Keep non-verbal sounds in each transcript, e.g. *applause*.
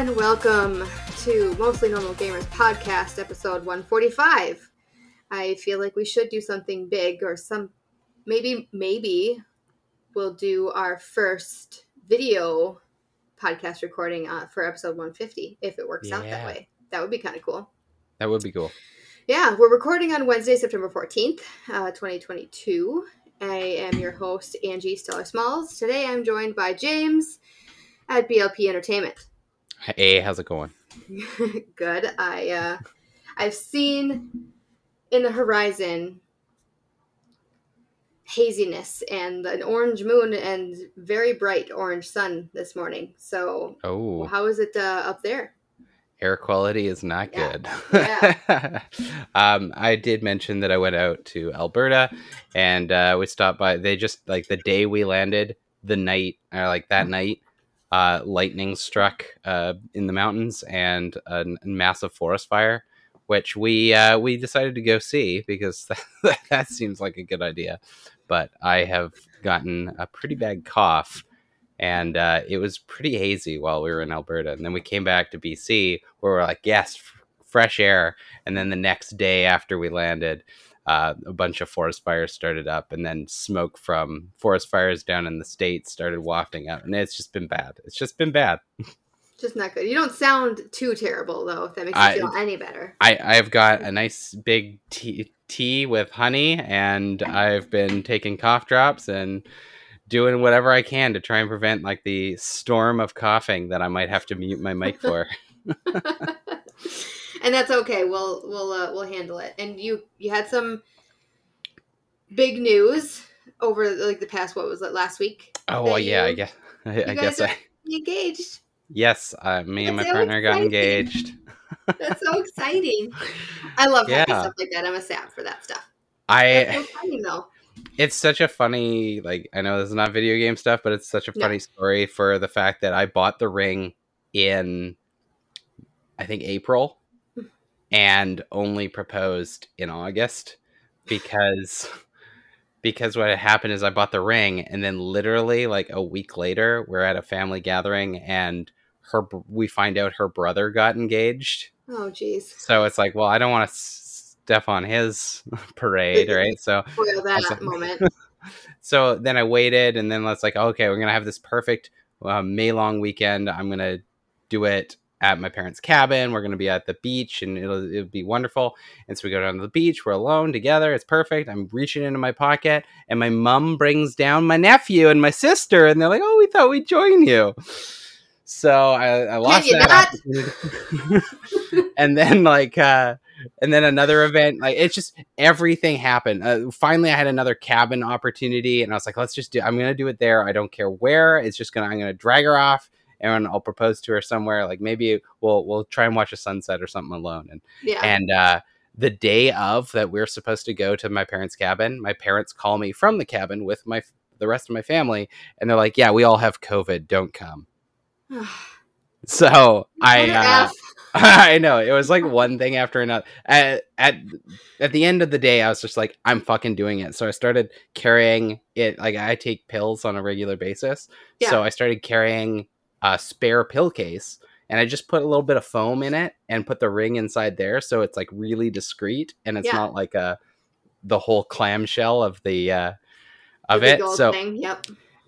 And welcome to Mostly Normal Gamers podcast, episode 145. I feel like we should do something big or some maybe maybe we'll do our first video podcast recording uh, for episode 150 if it works out that way. That would be kind of cool. That would be cool. Yeah, we're recording on Wednesday, September 14th, uh, 2022. I am your host, Angie Stellar Smalls. Today I'm joined by James at BLP Entertainment. Hey, how's it going? *laughs* Good. I uh, I've seen in the horizon haziness and an orange moon and very bright orange sun this morning. So, Oh, how is it uh, up there? air quality is not Yeah. good. Yeah. *laughs* um, I did mention that I went out to Alberta and uh, we stopped by. They just like the day we landed, the night, or like that night, uh, lightning struck uh, in the mountains and a massive forest fire, which we uh, we decided to go see because *laughs* that seems like a good idea. But I have gotten a pretty bad cough and uh, it was pretty hazy while we were in Alberta. And then we came back to BC, where we're like, yes, f- fresh air. And then the next day after we landed, uh, a bunch of forest fires started up, and then smoke from forest fires down in the states started wafting out, and it's just been bad. It's just been bad. Just not good. You don't sound too terrible though. If that makes I- you feel any better. I I've got a nice big tea, tea with honey, and I've been taking cough drops and doing whatever I can to try and prevent like the storm of coughing that I might have to mute my mic for. *laughs* *laughs* *laughs* and that's okay. We'll we'll uh, we'll handle it. And you you had some big news over like the past what was it last week? Oh well, yeah, I guess. I, You I guess *laughs* I. engaged. Yes, uh, me and my so partner got engaged. That's so *laughs* exciting. I love happy stuff like that. I'm a sap for that stuff. That's so I. exciting though. It's such a funny like. I know this is not video game stuff, but it's such a No. funny story for the fact that I bought the ring in, I think April, and only proposed in August because. Because what had happened is I bought the ring, and then literally like a week later, we're at a family gathering, and her we find out her brother got engaged. Oh jeez. So it's like, well, I don't want to step on his *laughs* parade, right? So, *laughs* Spoil that Awesome. moment. *laughs* so then I waited, and then it's like, okay, we're gonna have this perfect uh, May long weekend. I'm gonna do it at my parents' cabin. We're gonna be at the beach, and it'll it'll be wonderful. And so we go down to the beach. We're alone together. It's perfect. I'm reaching into my pocket, and my mom brings down my nephew and my sister, and they're like, "Oh, we thought we'd join you." So I, I lost that *laughs* and then like uh and then another event like it's just everything happened uh, finally i had another cabin opportunity and i was like let's just do i'm gonna do it there i don't care where it's just gonna i'm gonna drag her off and i'll propose to her somewhere like maybe we'll we'll try and watch a sunset or something alone and Yeah. and uh the day of that we're supposed to go to my parents cabin my parents call me from the cabin with my the rest of my family and they're like yeah we all have covid don't come *sighs* so i uh. *laughs* I know it was like one thing after another. At, at at the end of the day, I was just like, I'm fucking doing it. So I started carrying it. Like I take pills on a regular basis, Yeah. so I started carrying a spare pill case, and I just put a little bit of foam in it and put the ring inside there, so it's like really discreet, and it's Yeah. not like a the whole clamshell of the uh, of The it. So thing. Yep.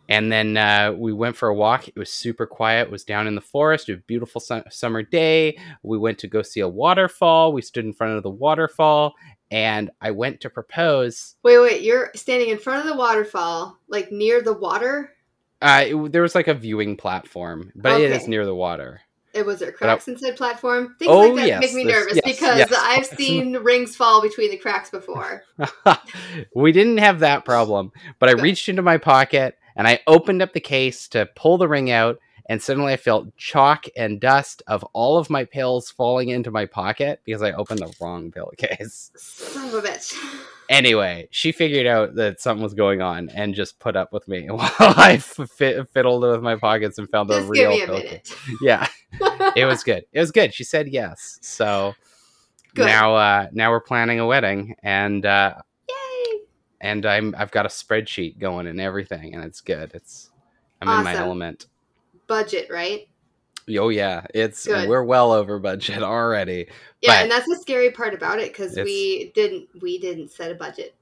and then uh, we went for a walk. It was super quiet. It was down in the forest. It was a beautiful su- summer day. We went to go see a waterfall. We stood in front of the waterfall, and I went to propose. Wait, wait. You're standing in front of the waterfall, like near the water. Uh, it- there was like a viewing platform, but it is near the water. It was there But I- cracks inside platform. Things Oh, like that yes, make me nervous yes, because yes. I've *laughs* seen rings fall between the cracks before. *laughs* we didn't have that problem, but I reached into my pocket and I opened up the case to pull the ring out, and suddenly I felt chalk and dust of all of my pills falling into my pocket because I opened the wrong pill case. Son of a bitch. Anyway, she figured out that something was going on and just put up with me *laughs* while I f- fiddled with my pockets and found the Just give real me a minute. *laughs* Yeah, it was good. It was good. She said yes. So Good. now, uh, now we're planning a wedding, and uh, Yay! and I'm I've got a spreadsheet going and everything, and it's good. It's I'm in my element. Budget, right? Oh yeah, it's Good. we're well over budget *laughs* already. Yeah, But- and that's the scary part about it because we didn't we didn't set a budget.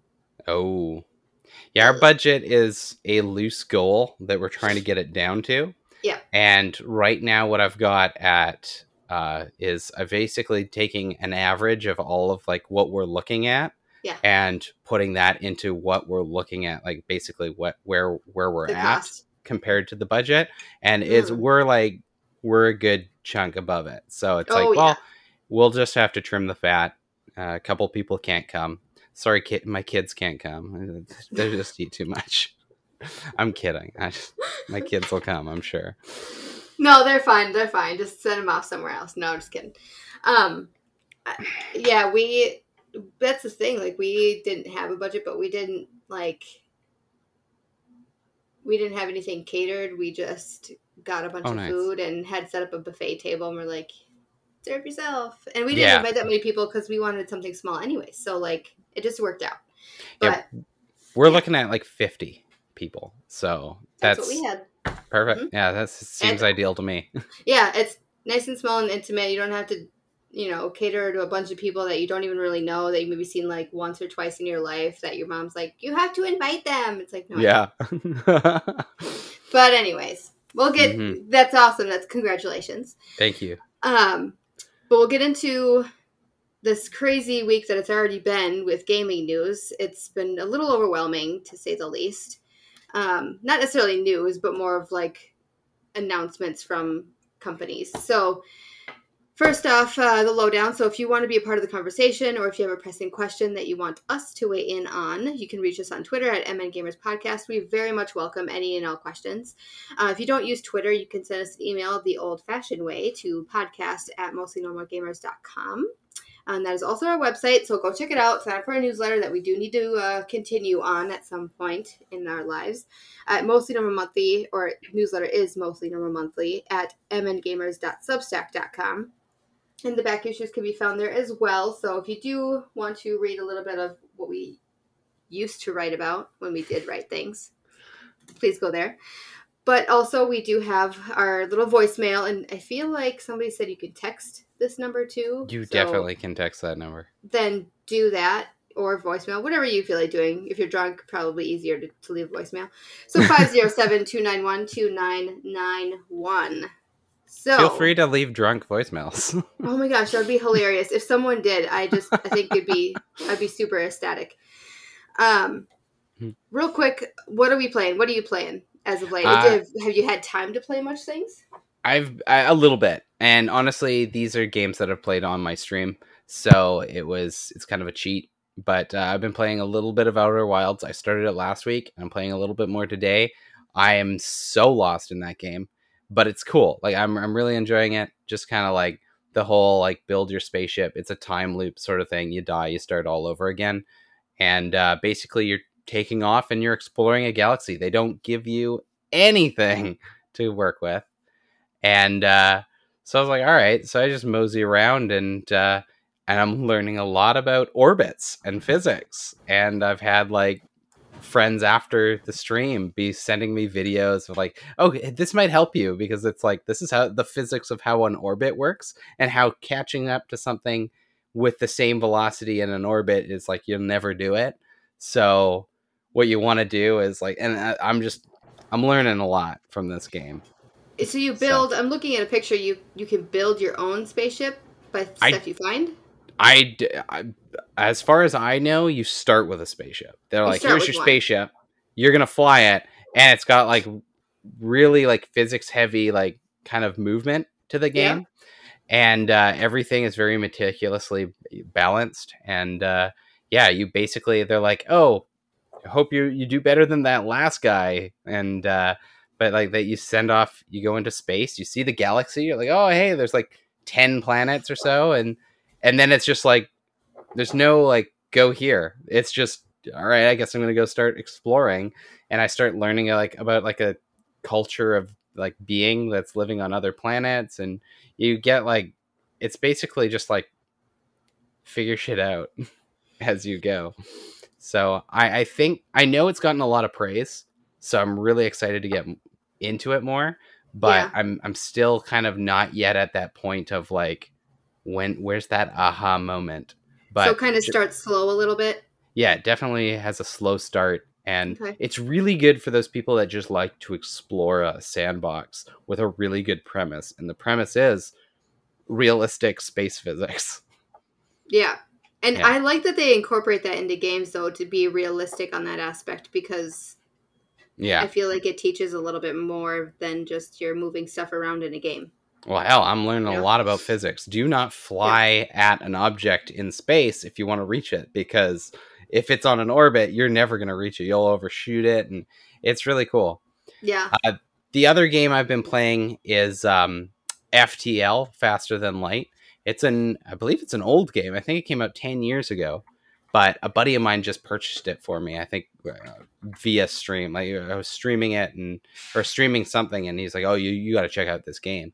Oh. Yeah, our budget is a loose goal that we're trying to get it down to. Yeah. And right now what I've got at uh is I'm basically taking an average of all of like what we're looking at. Yeah. And putting that into what we're looking at, like basically what where where we're The at cost. compared to the budget. And is Mm. we're like we're a good chunk above it. So it's Oh, like, well, yeah. we'll just have to trim the fat. Uh, a couple people can't come. Sorry, kid, my kids can't come. *laughs* They just eat too much. *laughs* I'm kidding. I just, my kids will come. I'm sure. No, they're fine. They're fine. Just send them off somewhere else. No, I'm just kidding. Um, yeah, we. That's the thing. Like, we didn't have a budget, but we didn't like. We didn't have anything catered. We just got a bunch Oh, of nice. food and had set up a buffet table, and we're like, serve yourself. And we didn't Yeah. invite that many people because we wanted something small anyway. So like, it just worked out. Yeah, We're Yeah. looking at like 50 people, so that's, that's, what we had. perfect. Mhm. Yeah, that seems And- ideal to me. *laughs* Yeah, it's nice and small and intimate. You don't have to, you know, cater to a bunch of people that you don't even really know that you maybe seen like once or twice in your life. That your mom's like, you have to invite them. It's like, no. Yeah. *laughs* But anyways, we'll get. Mhm. That's awesome. That's congratulations. Thank you. Um, but we'll get into this crazy week that it's already been with gaming news. It's been a little overwhelming to say the least. Um, not necessarily news, but more of like announcements from companies. So, first off, uh, the lowdown. So, if you want to be a part of the conversation or if you have a pressing question that you want us to weigh in on, you can reach us on Twitter at MN Gamers Podcast. We very much welcome any and all questions. Uh, if you don't use Twitter, you can send us an email the old fashioned way to podcast at mostlynormalgamers.com. And that is also our website, so go check it out. Sign up for our newsletter that we do need to uh, continue on at some point in our lives. At Mostly Normal Monthly, or newsletter is Mostly Normal Monthly, at mngamers.substack.com. And the back issues can be found there as well. So if you do want to read a little bit of what we used to write about when we did write things, please go there. But also, we do have our little voicemail, and I feel like somebody said you could text this number too. You So definitely can text that number. Then do that or voicemail, whatever you feel like doing. If you're drunk, probably easier to, to leave voicemail. So *laughs* 507 291 2991. So Feel free to leave drunk voicemails. *laughs* Oh my gosh, that would be hilarious. If someone did, I just I think it'd be I'd be super ecstatic. Um Hmm. real quick, what are we playing? What are you playing as of late? Uh, have, have you had time to play much things? I've I, a little bit, and honestly, these are games that I've played on my stream, so it was it's kind of a cheat. But uh, I've been playing a little bit of Outer Wilds. I started it last week. I'm playing a little bit more today. I am so lost in that game, but it's cool. Like I'm I'm really enjoying it. Just kind of like the whole like build your spaceship. It's a time loop sort of thing. You die, you start all over again, and uh, basically you're taking off and you're exploring a galaxy. They don't give you anything *laughs* to work with and uh, so I was like, all right. So I just mosey around and uh, and I'm learning a lot about orbits and physics. And I've had like friends after the stream be sending me videos of like, oh, eh, this might help you because it's like this is how the physics of how an orbit works and how catching up to something with the same velocity in an orbit is like you'll never do it. So what you want to do is like, and I, I'm just I'm learning a lot from this game. So you build. I'm looking at a picture. You you can build your own spaceship by I- stuff you find. I, I- as far as I know, you start with a spaceship. They're You like, here's your one. spaceship. You're gonna fly it, and it's got like really like physics heavy like kind of movement to the Yeah. game, and uh, everything is very meticulously balanced. And uh, yeah, you basically they're like, oh, I hope you you do better than that last guy, and uh, but like that you send off, you go into space, you see the galaxy, you're like, oh hey, there's like ten planets or so, and and then it's just like there's no like go here. It's just all right i guess i'm gonna go start exploring. And i start learning like about like a culture of like being that's living on other planets. And you get like it's basically just like figure shit out *laughs* as you go. So i i think i know it's gotten a lot of praise so i'm really excited to get into it more. But Yeah. I'm I'm still kind of not yet at that point of like when where's that aha moment. But so kind of starts slow a little bit. yeah, it definitely has a slow start and Okay. it's really good for those people that just like to explore a sandbox with a really good premise. And the premise is realistic space physics. Yeah. And Yeah. I like that they incorporate that into games though to be realistic on that aspect because Yeah. I feel like it teaches a little bit more than just you're moving stuff around in a game. Well, hell, I'm learning Yeah. a lot about physics. Do not fly at an object in space if you want to reach it, because if it's on an orbit, you're never going to reach it. You'll overshoot it, and it's really cool. Yeah. The other game I've been playing is um, FTL, Faster Than Light. It's an, I believe it's an old game. I think it came out 10 years ago, but a buddy of mine just purchased it for me. I think uh, via stream. Like I was streaming it and or streaming something, and he's like, "Oh, you you got to check out this game."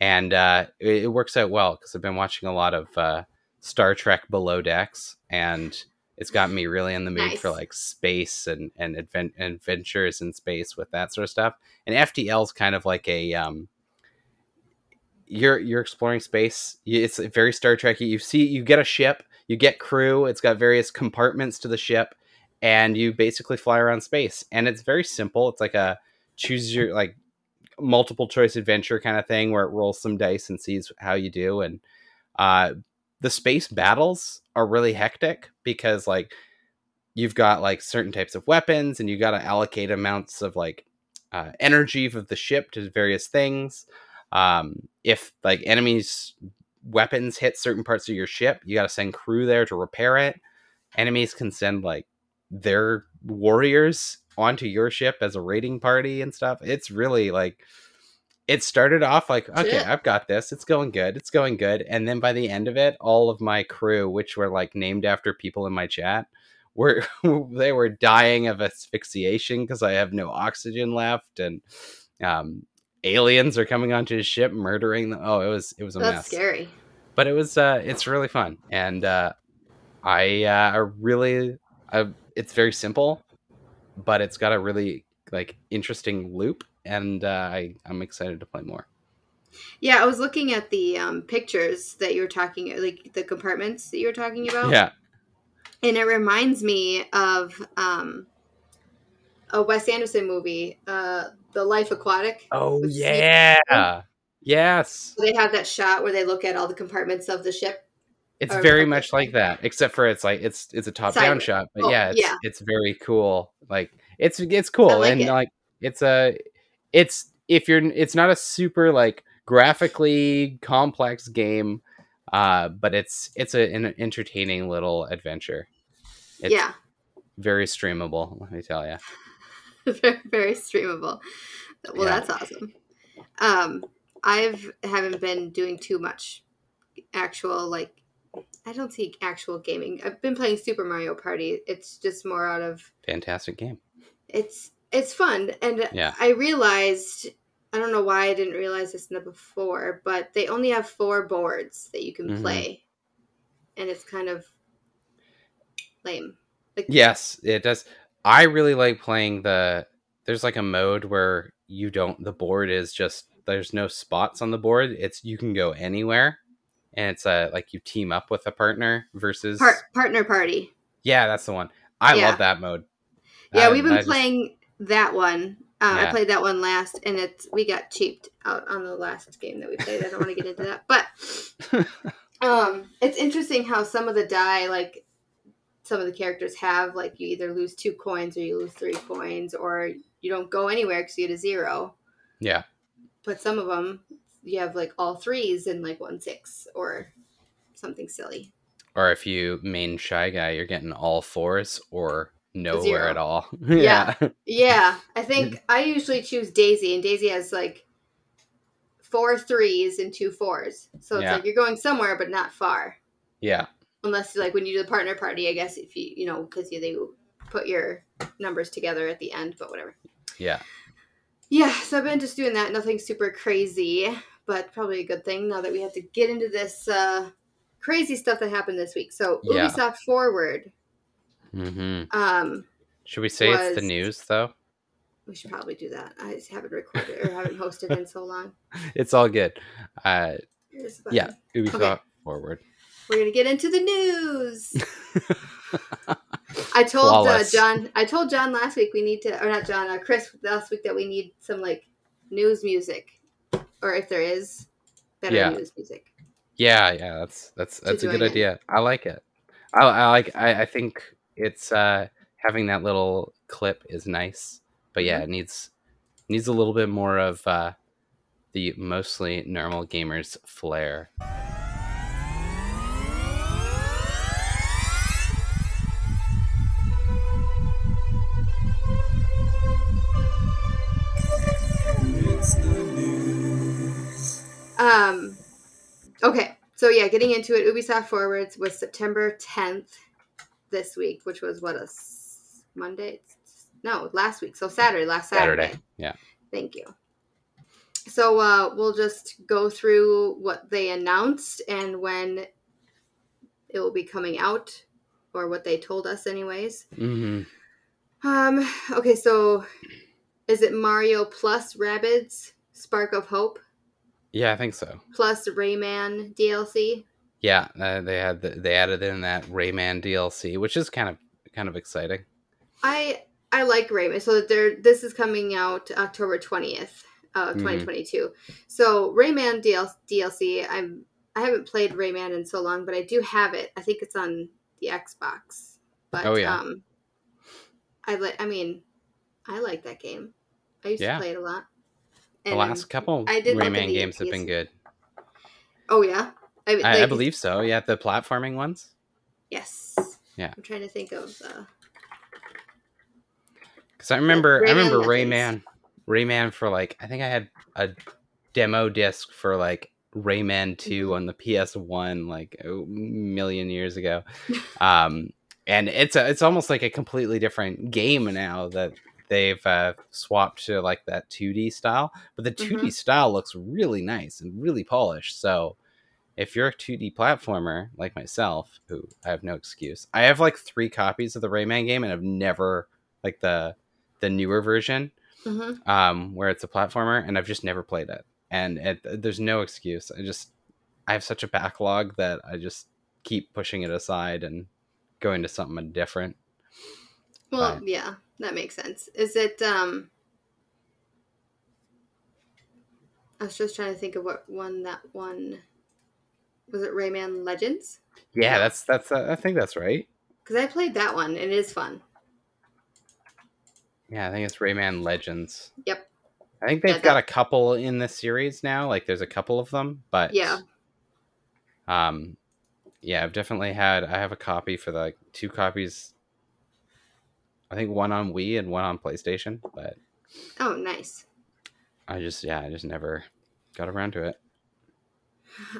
And uh, it, it works out well because I've been watching a lot of uh, Star Trek Below Decks, and it's gotten me really in the mood for like space and and advent- adventures in space with that sort of stuff. And FTL is kind of like a um, you're you're exploring space. It's very Star Trekky. You see, you get a ship, you get crew. It's got various compartments to the ship, and you basically fly around space. And it's very simple. It's like a choose your like multiple choice adventure kind of thing where it rolls some dice and sees how you do. And uh, the space battles are really hectic because like you've got like certain types of weapons and you got to allocate amounts of like uh, energy of the ship to various things um, if like enemies weapons hit certain parts of your ship you got to send crew there to repair it enemies can send like their warriors onto your ship as a raiding party and stuff it's really like it started off like okay Shit. i've got this it's going good it's going good and then by the end of it all of my crew which were like named after people in my chat were *laughs* they were dying of asphyxiation because i have no oxygen left and um aliens are coming onto his ship murdering them oh it was it was a That's mess scary. but it was uh it's really fun and uh i uh I really I, it's very simple but it's got a really like interesting loop and uh, i i'm excited to play more Yeah, I was looking at the um, pictures that you were talking, like the compartments that you were talking about. yeah and it reminds me of um, a Wes Anderson movie, uh, The Life Aquatic. oh with Steve yeah yes They have that shot where they look at all the compartments of the ship. It's or very much like that except for it's like it's it's a top down shot but Oh, yeah it's yeah. it's very cool like it's it's cool like and it. like it's a it's if you're it's not a super like graphically complex game uh but it's it's a, an entertaining little adventure it's yeah, very streamable let me tell you *laughs* very, very streamable. Well, Yeah. that's awesome. Um, I've haven't been doing too much actual like. I don't see actual gaming. I've been playing Super Mario Party. It's just more out of fantastic game it's it's fun and Yeah. i realized i don't know why i didn't realize this in the before but they only have four boards that you can Mhm. play and it's kind of lame like Yes, it does. I really like playing the. There's like a mode where you don't. The board is just there's no spots on the board. It's you can go anywhere, and it's a like you team up with a partner versus. par- partner party yeah, that's the one. I Yeah. love that mode. yeah we've been I just- playing that one uh, i played that one last and it's we got cheaped out on the last game that we played i don't want to get into that but *laughs* um it's interesting how some of the die like some of the characters have like you either lose two coins or you lose three coins or you don't go anywhere because you get a zero yeah, but some of them you have like all threes and like one six or something silly or if you main shy guy, you're getting all fours or nowhere zero. at all. *laughs* Yeah. yeah i think mm. i usually choose daisy and daisy has like four threes and two fours so it's Yeah. like you're going somewhere but not far yeah, unless like when you do the partner party i guess if you you know because you they put your numbers together at the end but whatever yeah. yeah so i've been just doing that nothing super crazy but probably a good thing now that we have to get into this uh crazy stuff that happened this week so Yeah. ubisoft forward hmm um Should we say it's the news though? We should probably do that. I just haven't recorded or haven't hosted in so long. *laughs* It's all good. Uh, yeah, Ubisoft Okay. forward. We're gonna get into the news. *laughs* I told uh, John. I told John last week we need to, or not John, uh, Chris last week that we need some like news music, or if there is better Yeah. news music. Yeah, yeah, that's that's that's a good it. idea. I like it. I, I like. I, I think it's uh, having that little clip is nice, but yeah, Mm-hmm. it needs needs a little bit more of uh, the mostly normal gamers flair. Um. Okay, so yeah, getting into it. Ubisoft Forwards was September 10th this week, which was what a Monday. No, last week. So Saturday, last Saturday. Saturday. Yeah. Thank you. So uh, we'll just go through what they announced and when it will be coming out, or what they told us, anyways. hmm Um. Okay, so is it Mario plus Rabbids Spark of Hope Yeah, I think so. plus Rayman DLC? Yeah, uh, they had the, they added in that Rayman DLC, which is kind of kind of exciting. I I like Rayman. So there, this is coming out October twentieth, uh, Mhm. twenty twenty two. So Rayman DL, DLC. I'm I haven't played Rayman in so long, but I do have it. I think it's on the Xbox. But Oh, yeah. um, I like. I mean, I like that game. I used Yeah. to play it a lot. The last couple I did Rayman games have been good. Oh yeah, I, I, I believe so. Yeah, the platforming ones. Yes. Yeah. I'm trying to think of. Uh, Because I remember, I remember Legends. Rayman, Rayman for like, I think I had a demo disc for like Rayman 2 Mhm. on the PS1 like a million years ago. *laughs* um, and it's a, it's almost like a completely different game now that they've uh, swapped to like that 2D style. But the 2D Mhm. style looks really nice and really polished. So if you're a 2D platformer like myself, who I have no excuse, I have like three copies of the Rayman game and I've never like the the newer version mhm. um, where it's a platformer, and I've just never played it. And it, there's no excuse. I just I have such a backlog that I just keep pushing it aside and going to something different. Well, Right. yeah, that makes sense. Is it? um I was just trying to think of what one that one was. It Rayman Legends? Yeah, that's that's uh, I think that's right. Because I played that one and it is fun. Yeah, I think it's Rayman Legends. Yep. I think they've got a couple in the series now. Like there's a couple of them, but Yeah. um, yeah, I've definitely had. I have a copy for the like, two copies. I think one on Wii and one on PlayStation, but Oh, nice. I just yeah, I just never got around to it.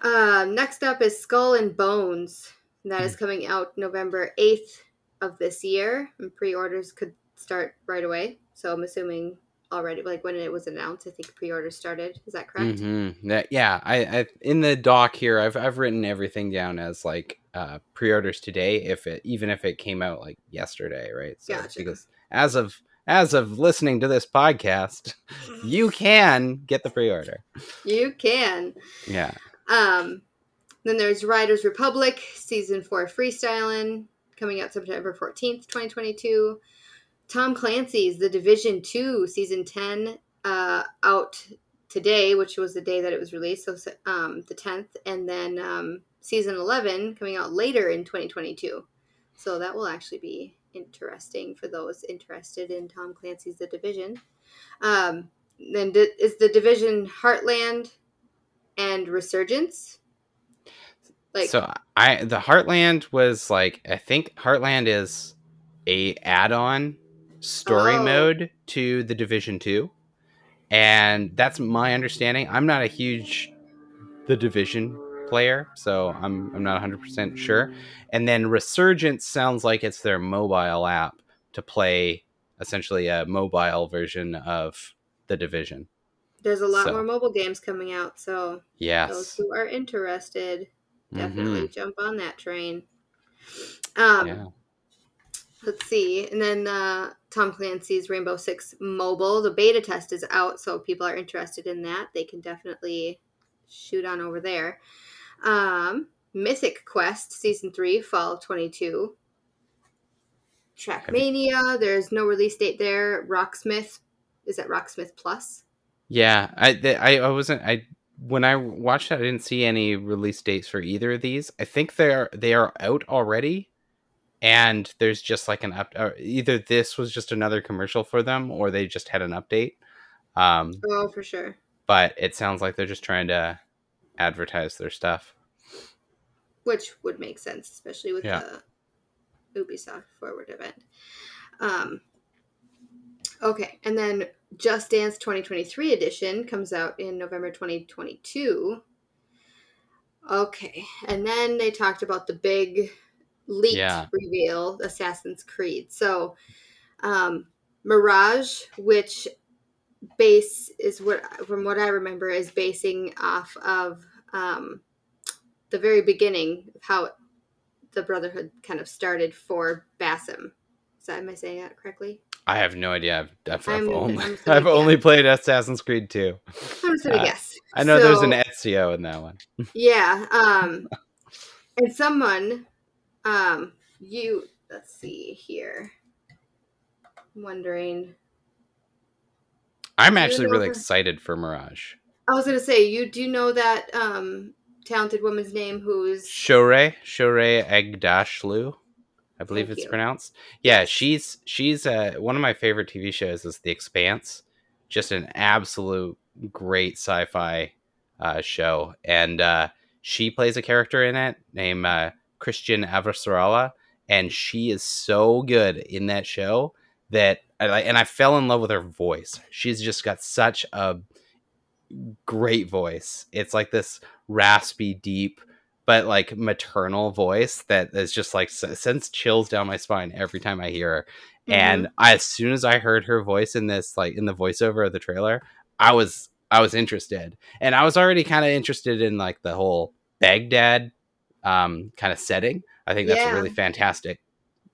Um, next up is Skull and Bones. That Hmm. coming out November 8th of this year. And pre orders could start right away. So I'm assuming already, like when it was announced, I think pre orders started. Is that correct? Mm-hmm. That, yeah, I, I in the doc here, I've I've written everything down as like uh, pre-orders today, if it even if it came out like yesterday, right? So Gotcha. because as of as of listening to this podcast, *laughs* you can get the pre-order. You can. Yeah. Um, then there's Riders Republic season four freestyling coming out September 14th, 2022. Tom Clancy's The Division 2 season 10 uh, out today, which was the day that it was released, so um, the 10th, and then um, season 11 coming out later in 2022. So that will actually be interesting for those interested in Tom Clancy's The Division. Um, then di- is the Division Heartland and Resurgence. Like so I the Heartland was like I think Heartland is a add-on story Oh. mode to the Division 2. And that's my understanding. I'm not a huge the Division player, so I'm I'm not 100% sure. And then Resurgence sounds like it's their mobile app to play essentially a mobile version of the Division. there's a lot so- more mobile games coming out, so those Yes. who are interested definitely jump on that train. Um, Yeah. Let's see. And then uh, Tom Clancy's Rainbow Six Mobile, the beta test is out, so people are interested in that. They can definitely shoot on over there. Um, Mythic Quest Season 3, Fall of 22. Trackmania, there's no release date there. Rocksmith, is that Rocksmith Plus? Yeah, I, th- I I wasn't I when I watched it, I didn't see any release dates for either of these. I think they're they are out already, and there's just like an up. Or either this was just another commercial for them, or they just had an update. Um, oh, for sure. But it sounds like they're just trying to advertise their stuff, which would make sense, especially with yeah. the Ubisoft Forward event. Um, okay, and then just Dance 2023 edition comes out in November 2022. Okay, and then they talked about the big leaked yeah. reveal, Assassin's Creed. So, um, Mirage, which base is what from what I remember is basing off of um, the very beginning of how the Brotherhood kind of started for Basim. Is that am I saying that correctly? I have no idea. I've, I've, *laughs* I've only I've only played Assassin's Creed 2. I'm just gonna uh, guess. I know so, there's an Ezio in that one. yeah. Um and someone um you let's see here. I'm wondering. I'm actually really excited for Mirage. I was gonna say, you do know that um talented woman's name who's Shohreh Shohreh Aghdashloo. I believe Thank it's you. pronounced. Yeah, she's she's uh, one of my favorite TV shows is The Expanse. Just an absolute great sci-fi uh, show, and uh, she plays a character in it named uh, Chrisjen Avasarala, and she is so good in that show that I and I fell in love with her voice. She's just got such a great voice. It's like this raspy, deep but like maternal voice that is just like sends chills down my spine every time I hear her. Mm-hmm. And I, as soon as I heard her voice in this, like in the voiceover of the trailer, I was I was interested, and I was already kind of interested in like the whole Baghdad um, kind of setting. I think that's yeah. a really fantastic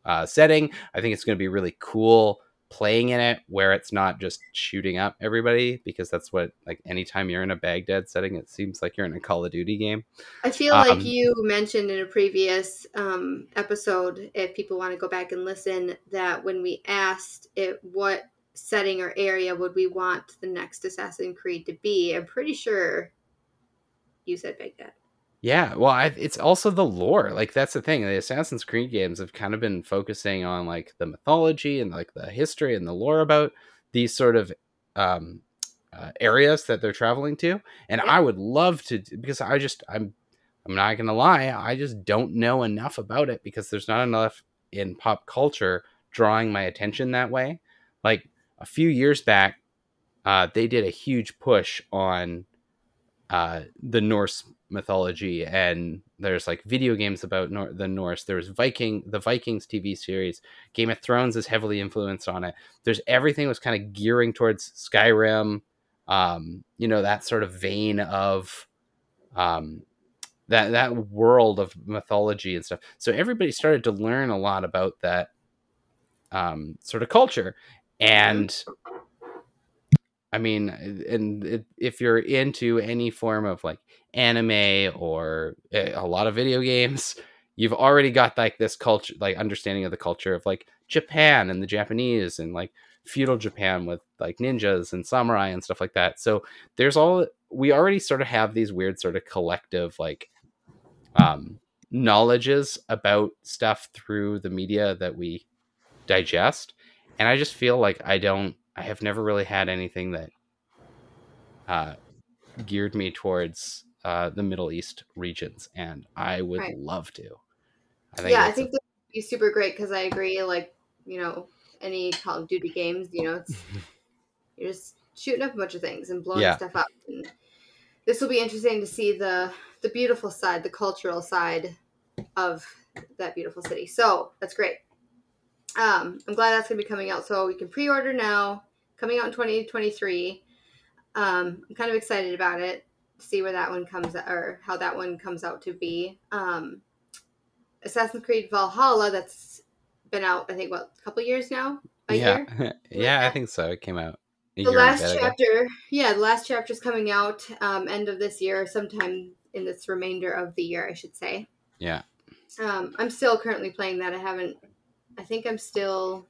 uh, setting. I think it's going to be really cool playing in it where it's not just shooting up everybody because that's what like anytime you're in a Baghdad setting it seems like you're in a Call of Duty game. I feel um, like you mentioned in a previous um, episode if people want to go back and listen that when we asked it what setting or area would we want the next Assassin's Creed to be I'm pretty sure you said Baghdad. Yeah, well, I, it's also the lore. Like that's the thing. The Assassin's Creed games have kind of been focusing on like the mythology and like the history and the lore about these sort of um, uh, areas that they're traveling to. And yeah. I would love to because I just I'm I'm not gonna lie, I just don't know enough about it because there's not enough in pop culture drawing my attention that way. Like a few years back, uh, they did a huge push on uh, the Norse mythology and there's like video games about Nor- the Norse. There's Viking, the Vikings TV series. Game of Thrones is heavily influenced on it. There's everything was kind of gearing towards Skyrim, um, you know, that sort of vein of um, that that world of mythology and stuff. So everybody started to learn a lot about that um, sort of culture, and I mean, and if you're into any form of like anime or eh, a lot of video games, you've already got like this culture, like understanding of the culture of like Japan and the Japanese and like feudal Japan with like ninjas and samurai and stuff like that. So there's all we already sort of have these weird sort of collective like um knowledges about stuff through the media that we digest. And I just feel like I don't I have never really had anything that uh, geared me towards uh, the Middle East regions, and I would right. love to. I yeah, I think a- that would be super great because I agree. Like, you know, any Call of Duty games, you know, it's *laughs* you're just shooting up a bunch of things and blowing yeah. stuff up. And this will be interesting to see the the beautiful side, the cultural side of that beautiful city. So that's great. Um, I'm glad that's gonna be coming out. So we can pre-order now. Coming out in 2023. Um, I'm kind of excited about it. See where that one comes or how that one comes out to be. Um, Assassin's Creed Valhalla. That's been out. I think what a couple years now. A yeah, year. *laughs* yeah, I think so. It came out. The last chapter, yeah, the last chapter's coming out um, end of this year, sometime in this remainder of the year, I should say. Yeah. Um, I'm still currently playing that. I haven't. I think I'm still.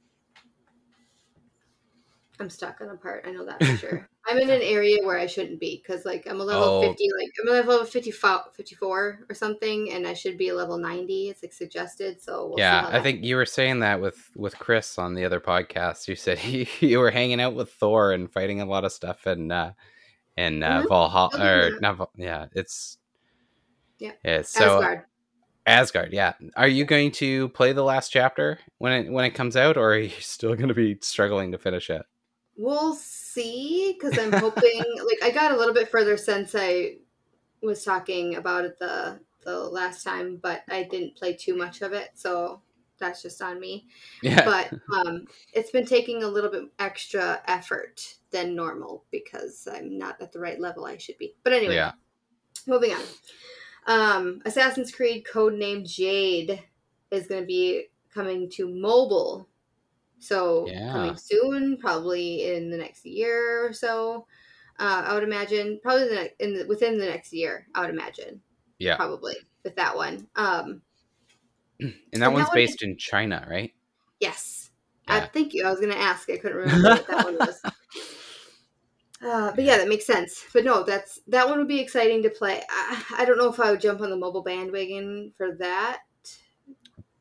I'm stuck on a part. I know that for sure. *laughs* I'm in an area where I shouldn't be because, like, I'm a level Oh. 50, like, I'm a level 54, 54 or something, and I should be a level 90. It's like suggested. So, we'll yeah, I think you were saying that with with Chris on the other podcast. You said *laughs* he, you were hanging out with Thor and fighting a lot of stuff and uh and uh Mhm. Valhalla or not yeah, it's Yeah. Yeah, so Asgard. Asgard, yeah. Are you going to play the last chapter when it when it comes out or are you *laughs* still going to be struggling to finish it? We'll see because I'm hoping *laughs* like I got a little bit further since I was talking about it the the last time, but I didn't play too much of it, so that's just on me. Yeah. But *laughs* um, it's been taking a little bit extra effort than normal because I'm not at the right level I should be. But anyway, yeah. moving on. Um, Assassin's Creed Codename Jade is going to be coming to mobile. So Yeah. coming soon, probably in the next year or so. Uh, I would imagine probably the ne- in the, within the next year. I would imagine Yeah. probably with that one. Um, And and that that one's one- based in China, right? yes. Yeah. Uh, thank you. I was going to ask. I couldn't remember what that one was. *laughs* Uh, but yeah, that makes sense. But no, that's that one would be exciting to play. I, I don't know if I would jump on the mobile bandwagon for that.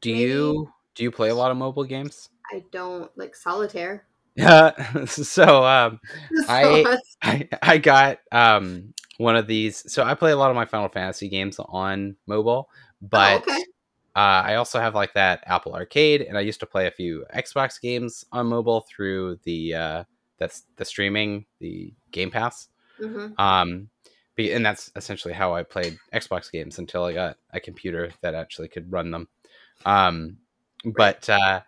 Do Maybe. you do you play a lot of mobile games? I don't like solitaire. Yeah. *laughs* so um *laughs* So I- *laughs* I, I got um one of these. So I play a lot of my Final Fantasy games on mobile, but oh, okay. uh, I also have like that Apple Arcade, and I used to play a few Xbox games on mobile through the uh, that's the streaming, the Game Pass. hmm Um, and that's essentially how I played Xbox games until I got a computer that actually could run them. Um, but uh,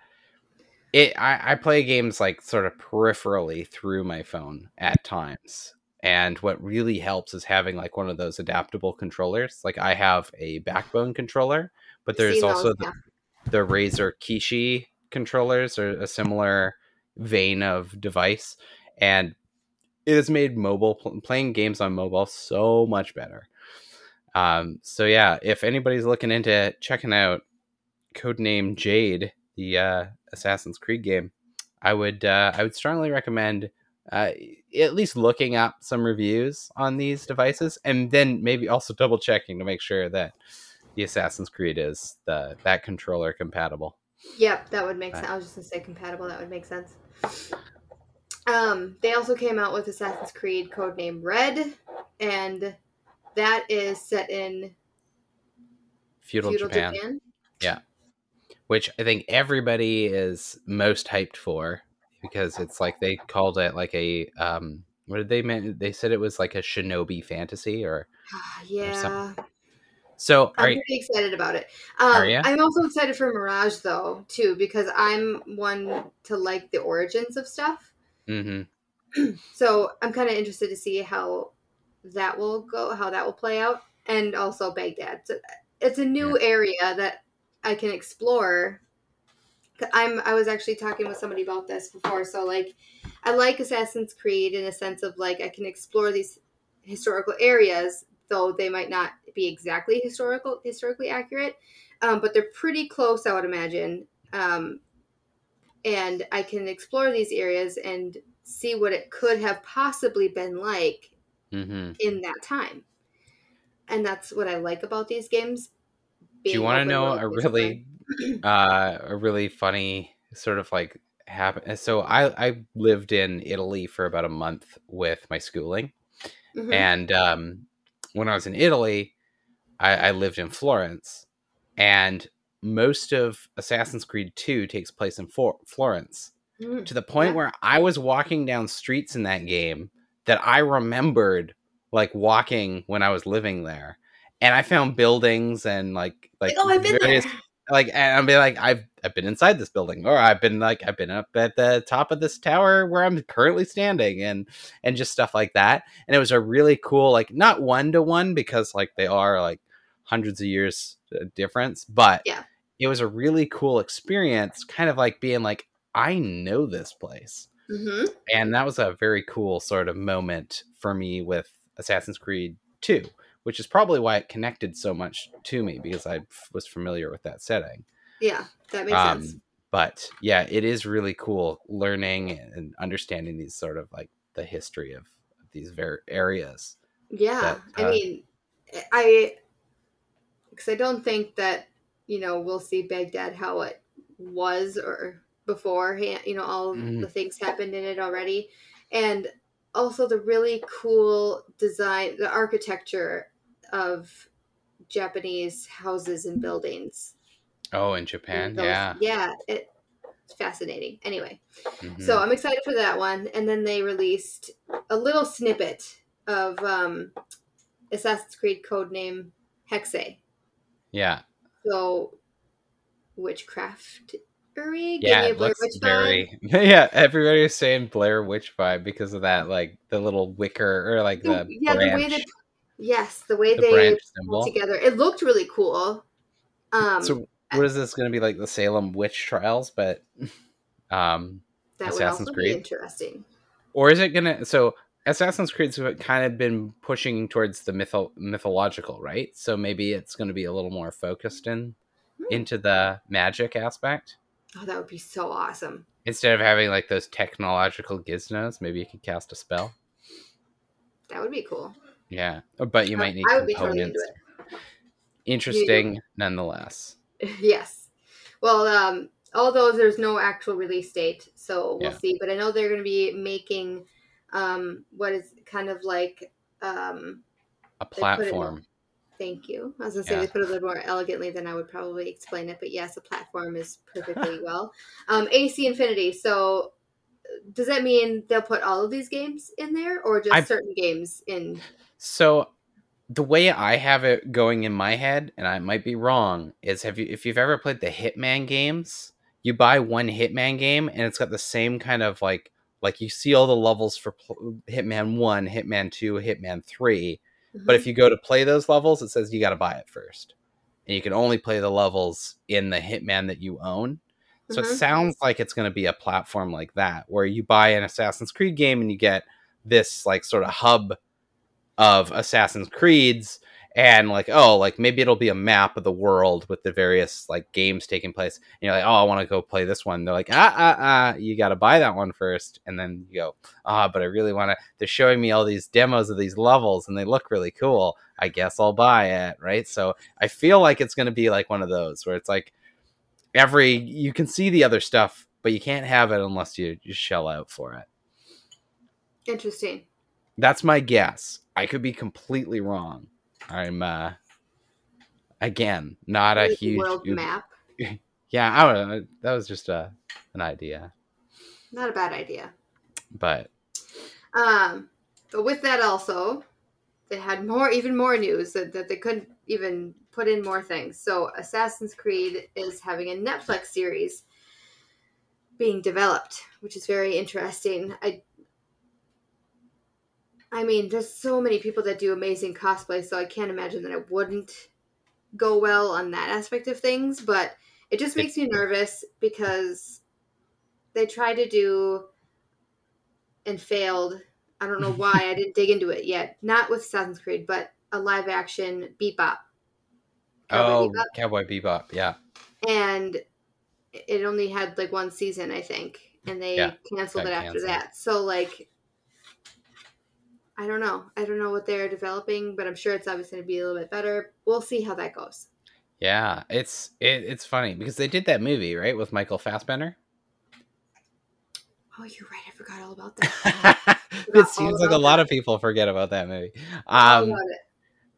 it I, I play games like sort of peripherally through my phone at times. And what really helps is having like one of those adaptable controllers. Like I have a backbone controller, but there's also those, the, yeah. the Razer Kishi controllers or a similar vein of device, and it has made mobile playing games on mobile so much better. Um, so yeah, if anybody's looking into checking out Codename Jade, the uh, Assassin's Creed game, I would uh, I would strongly recommend uh, at least looking up some reviews on these devices, and then maybe also *laughs* double checking to make sure that the Assassin's Creed is the that controller compatible. Yep, that would make sense. I was just gonna say compatible. That would make sense. Um, they also came out with Assassin's Creed Codename Red, and that is set in Feudal, feudal Japan, Japan. which I think everybody is most hyped for because it's like they called it like a um what did they mean? They said it was like a shinobi fantasy or *sighs* yeah, so. I'm you, pretty excited about it. Um, I'm also excited for Mirage though too because I'm one to like the origins of stuff. mhm. *clears throat* So I'm kind of interested to see how that will go, how that will play out, and also Baghdad. So it's a new area that I can explore. I'm I was actually talking with somebody about this before. So like, I like Assassin's Creed in a sense of like I can explore these historical areas, though they might not be exactly historical historically accurate, um, but they're pretty close, I would imagine. Um, and I can explore these areas and see what it could have possibly been like Mhm. in that time. And that's what I like about these games. Do you want to know a really *clears throat* uh a really funny sort of like happen so I I lived in Italy for about a month with my schooling Mhm. and um when I was in Italy I, I lived in Florence and most of Assassin's Creed 2 takes place in Flor- Florence Mhm. to the point Yeah. where I was walking down streets in that game that I remembered like walking when I was living there. And I found buildings and like like Like, oh, I've been various there. Like and I'll be like I've I've been inside this building or I've been like I've been up at the top of this tower where I'm currently standing and and just stuff like that. And it was a really cool like not one to one because like they are like hundreds of years uh, difference, but Yeah. it was a really cool experience, kind of like being like, I know this place. hmm And that was a very cool sort of moment for me with Assassin's Creed 2, which is probably why it connected so much to me because I f- was familiar with that setting. Yeah, that makes Um, sense. but yeah, it is really cool learning and understanding these sort of like the history of these ver- areas. Yeah, that, I uh, mean, I because I don't think that you know we'll see Baghdad how it was or before. You know, all Mhm. the things happened in it already, and also the really cool design, the architecture of Japanese houses and buildings. Oh, in Japan, Those- yeah. yeah, it, it's fascinating. Anyway, Mhm. so I'm excited for that one. And then they released a little snippet of um, Assassin's Creed codename Hexe. yeah, So witchcraft. yeah, it looks very *laughs* yeah. Everybody's saying Blair Witch vibe because of that, like the little wicker or like the yeah, branch, the way yes, the way the they put together. It looked really cool. Um, so, what is this going to be like the Salem witch trials? But, *laughs* um, that would Assassin's also Creed? be interesting. or is it gonna so assassin's creed's kind of been pushing towards the mytho- mythological right so maybe it's going to be a little more focused in Hmm. into the magic aspect Oh, that would be so awesome. instead of having like those technological gizmos maybe you could cast a spell That would be cool. Yeah but you might need I would be totally components into interesting nonetheless *laughs* yes. Well, um, all those there's no actual release date, so we'll Yeah. see. But I know they're going to be making um, what is kind of like um, a platform thank you. I was going to say Yeah. they put it a little more elegantly than I would probably explain it, but yes, a platform is perfectly well. Um, AC Infinity. So does that mean they'll put all of these games in there, or just I- certain games in? So the way I have it going in my head, and I might be wrong, is have you if you've ever played the Hitman games, you buy one Hitman game and it's got the same kind of like like you see all the levels for pl- Hitman 1, Hitman 2, Hitman 3, but if mm-hmm. you go to play those levels, it says you got to buy it first. And you can only play the levels in the Hitman that you own. So it Mhm. sounds like it's going to be a platform like that, where you buy an Assassin's Creed game and you get this like sort of hub of Assassin's Creeds, and like oh, like maybe it'll be a map of the world with the various like games taking place. And you're like, oh, I want to go play this one. They're like, ah, ah, ah, you got to buy that one first, and then you go, ah, but I really want to. They're showing me all these demos of these levels, and they look really cool. I guess I'll buy it, right? So I feel like it's going to be like one of those where it's like every you can see the other stuff, but you can't have it unless you, you shell out for it. Interesting. That's my guess. I could be completely wrong. I'm uh again not a huge world map. *laughs* Yeah, I don't know. That was just a an idea, Not a bad idea. but Um, but with that also, they had more, even more news that, that they couldn't even put in more things. So Assassin's Creed is having a Netflix series being developed, which is very interesting. I, I mean, there's so many people that do amazing cosplay, so I can't imagine that it wouldn't go well on that aspect of things. But it just makes me nervous because they tried to do and failed. I don't know *laughs* why I didn't dig into it yet. Not with Assassin's Creed, but a live action Bebop. Cowboy oh, Bebop. Cowboy Bebop, yeah. and it only had like one season, I think, and they Yeah, canceled it after canceled. that. So like, I don't know. I don't know what they're developing, but I'm sure it's obviously going to be a little bit better. We'll see how that goes. Yeah, it's it, it's funny because they did that movie right with Michael Fassbender. Oh, you're right. I forgot all about that. *laughs* it seems like a lot of people forget about that movie. Um.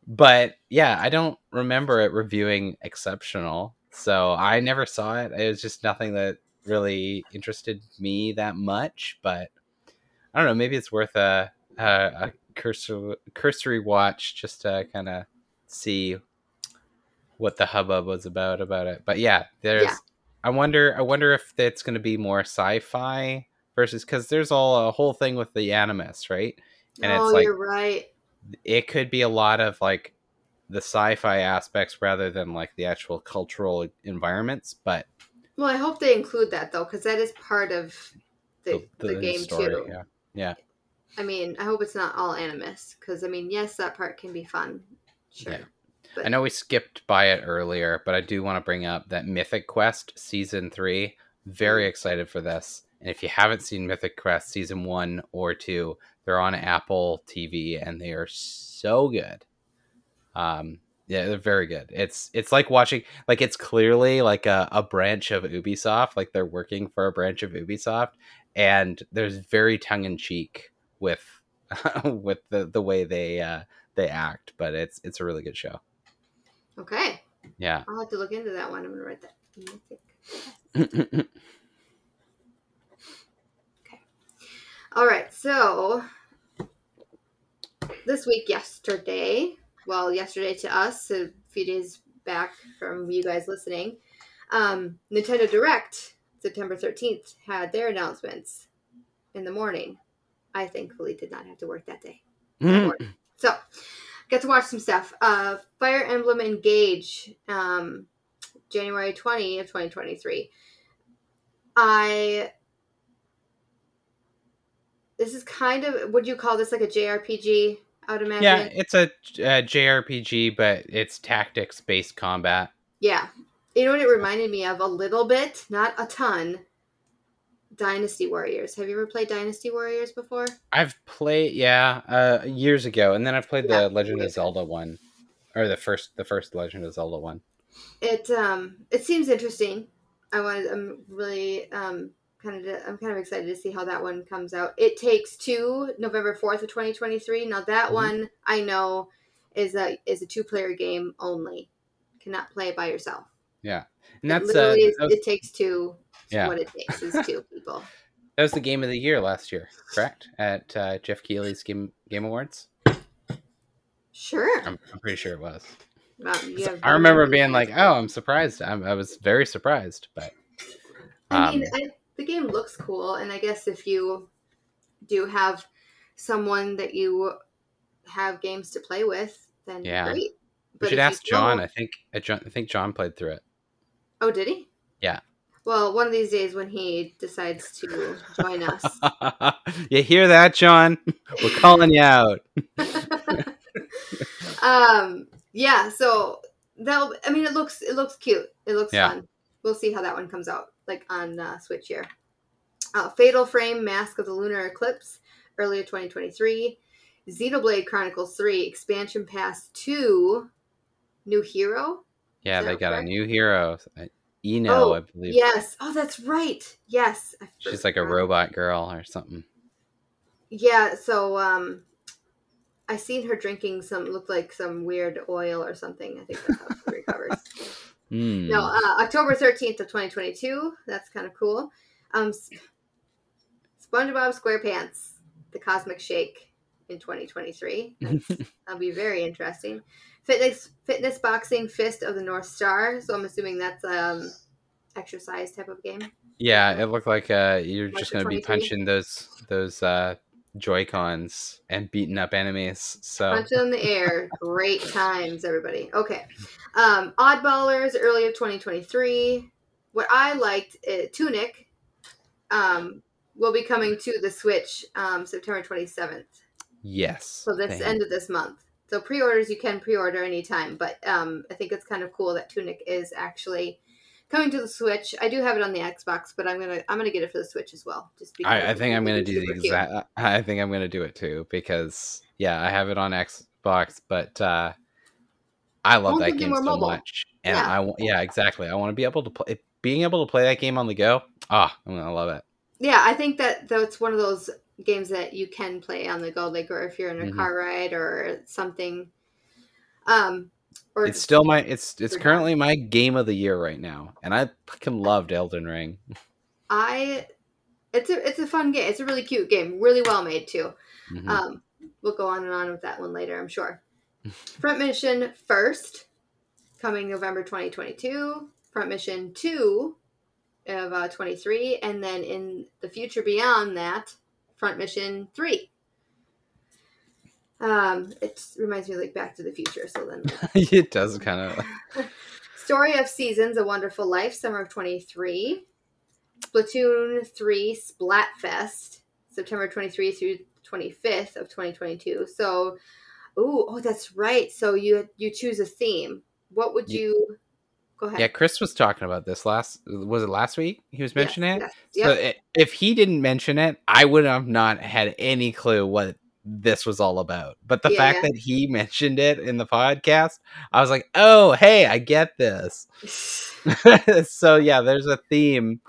But yeah, I don't remember it reviewing exceptional, so I never saw it. It was just nothing that really interested me that much. But I don't know, maybe it's worth a a, a cursory cursory watch just to kind of see what the hubbub was about about it. But yeah, there's. Yeah. I wonder. I wonder if it's going to be more sci-fi versus because there's all a whole thing with the animus, right? and oh, it's like- you're right. It could be a lot of like the sci-fi aspects rather than like the actual cultural environments. But Well, I hope they include that though, because that is part of the, the, game story, too. yeah, yeah, I mean, I hope it's not all animus, because I mean, yes, that part can be fun. Sure. Yeah. But- I know we skipped by it earlier, but I do want to bring up that Mythic Quest season three. Very mm. excited for this. And if you haven't seen Mythic Quest season one or two, they're on Apple TV and they are so good. Um, yeah, they're very good. It's it's like watching like it's clearly like a, a branch of Ubisoft, like they're working for a branch of Ubisoft, and there's very tongue in cheek with *laughs* with the, the way they uh they act, but it's it's a really good show. Okay. Yeah. I'll have to look into that one. I'm gonna write that. *laughs* Mythic. All right, so this week, yesterday, well, yesterday to us, a few days back from you guys listening, um, Nintendo Direct, September 13th, had their announcements in the morning. I thankfully did not have to work that day. So, got to watch some stuff. Uh, Fire Emblem Engage, um, January 20 of 2023. I. This is kind of. Would you call this like a JRPG? I would imagine. yeah, it's a, a JRPG, but it's tactics based combat. Yeah. You know what it reminded me of a little bit, not a ton. Dynasty Warriors. Have you ever played Dynasty Warriors before? I've played, yeah, uh, years ago, and then I've played Yeah, the Legend of Zelda one, or the first, the first Legend of Zelda one. It um it seems interesting. I want I'm really um kind of I'm kind of excited to see how that one comes out. It takes two November 4th of 2023. Now that Mhm. one I know is a is a two player game only. Cannot play it by yourself. Yeah, and It that's uh, is, that, was, it takes two. Yeah. What it takes is two *laughs* people. that was the game of the year last year, correct? At uh, Geoff Keighley's Game Game Awards. Sure. I'm, I'm pretty sure it was. Wow, I remember being like, "Oh, I'm surprised." I'm, I was very surprised, but I um, mean, I, the game looks cool, and I guess if you do have someone that you have games to play with, then Yeah. great. we should ask John. I think I, John, I think John played through it. Oh, did he? Yeah. Well, one of these days when he decides to join us. *laughs* you hear that, John? *laughs* We're calling you out. *laughs* um. Yeah. So that'll. I mean, it looks. It looks cute. It looks Yeah. fun. We'll see how that one comes out, like on uh, Switch here. Uh, Fatal Frame: Mask of the Lunar Eclipse, earlier 2023. Xenoblade Chronicles 3 Expansion Pass 2 New Hero. Yeah, they got a new hero, uh, Ino, Oh, I believe. Yes. Oh, that's right. Yes. She's like a robot girl or something. Yeah, so um I seen her drinking some looked like some weird oil or something. I think that's how she recovers. *laughs* Hmm. No, uh, October 13th of 2022. That's kind of cool. Um SpongeBob SquarePants, the Cosmic Shake in 2023. *laughs* That'll be very interesting. Fitness fitness boxing fist of the North Star. So I'm assuming that's um exercise type of game. yeah, it looked like uh, you're March just gonna be punching those those uh, Joy Cons and beating up enemies. So Punch it in the air. Great *laughs* times, everybody. Okay. Um, Oddballers, early of 2023. What I liked, uh, Tunic, um, will be coming to the Switch um, September 27th. yes. So this end of this month. So pre-orders you can pre-order anytime, but um, I think it's kind of cool that Tunic is actually coming to the Switch. I do have it on the Xbox, but I'm gonna I'm gonna get it for the Switch as well. Just because I, I think I'm gonna do the cute. exact. I think I'm gonna do it too because yeah, I have it on Xbox, but uh, I love that game so mobile. much, and Yeah. I want yeah exactly. I want to be able to play being able to play that game on the go. Ah, I'm gonna love it. Yeah, I think that that's one of those games that you can play on the go, like or if you're in a Mhm. car ride or something. Um, or It's still my it's it's currently my game of the year right now, and I fucking loved Elden Ring. I. It's a it's a fun game. It's a really cute game, really well made too. Mhm. Um, we'll go on and on with that one later, I'm sure. Front Mission first, coming November 2022. Front Mission two of uh, 23, and then in the future beyond that, Front Mission three. Um, it reminds me of like Back to the Future. So then, *laughs* it does kind of. *laughs* Story of Seasons: A Wonderful Life, summer of twenty three. Splatoon three Splatfest, September twenty three through twenty fifth of twenty twenty two. So, ooh, oh, that's right. So you you choose a theme. What would Yeah. you? Go ahead. Yeah, Chris was talking about this last. Was it last week? He was mentioning Yes, it. yes, So yep. i if he didn't mention it, I would have not had any clue what this was all about. But the Yeah, fact that he *laughs* mentioned it in the podcast, I was like, "Oh, hey, I get this." *laughs* *laughs* so yeah, there's a theme,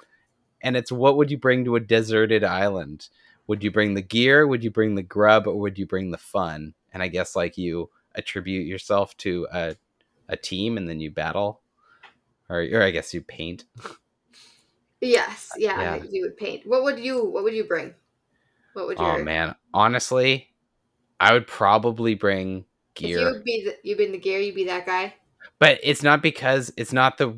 and it's what would you bring to a deserted island? Would you bring the gear? Would you bring the grub? Or would you bring the fun? And I guess like you attribute yourself to a a team, and then you battle, or or I guess you paint. Yes, yeah, Yeah. you would paint. What would you? What would you bring? What would your? Oh man, honestly, I would probably bring gear, you would be the, you been the gear, you'd be that guy. but it's not because it's not the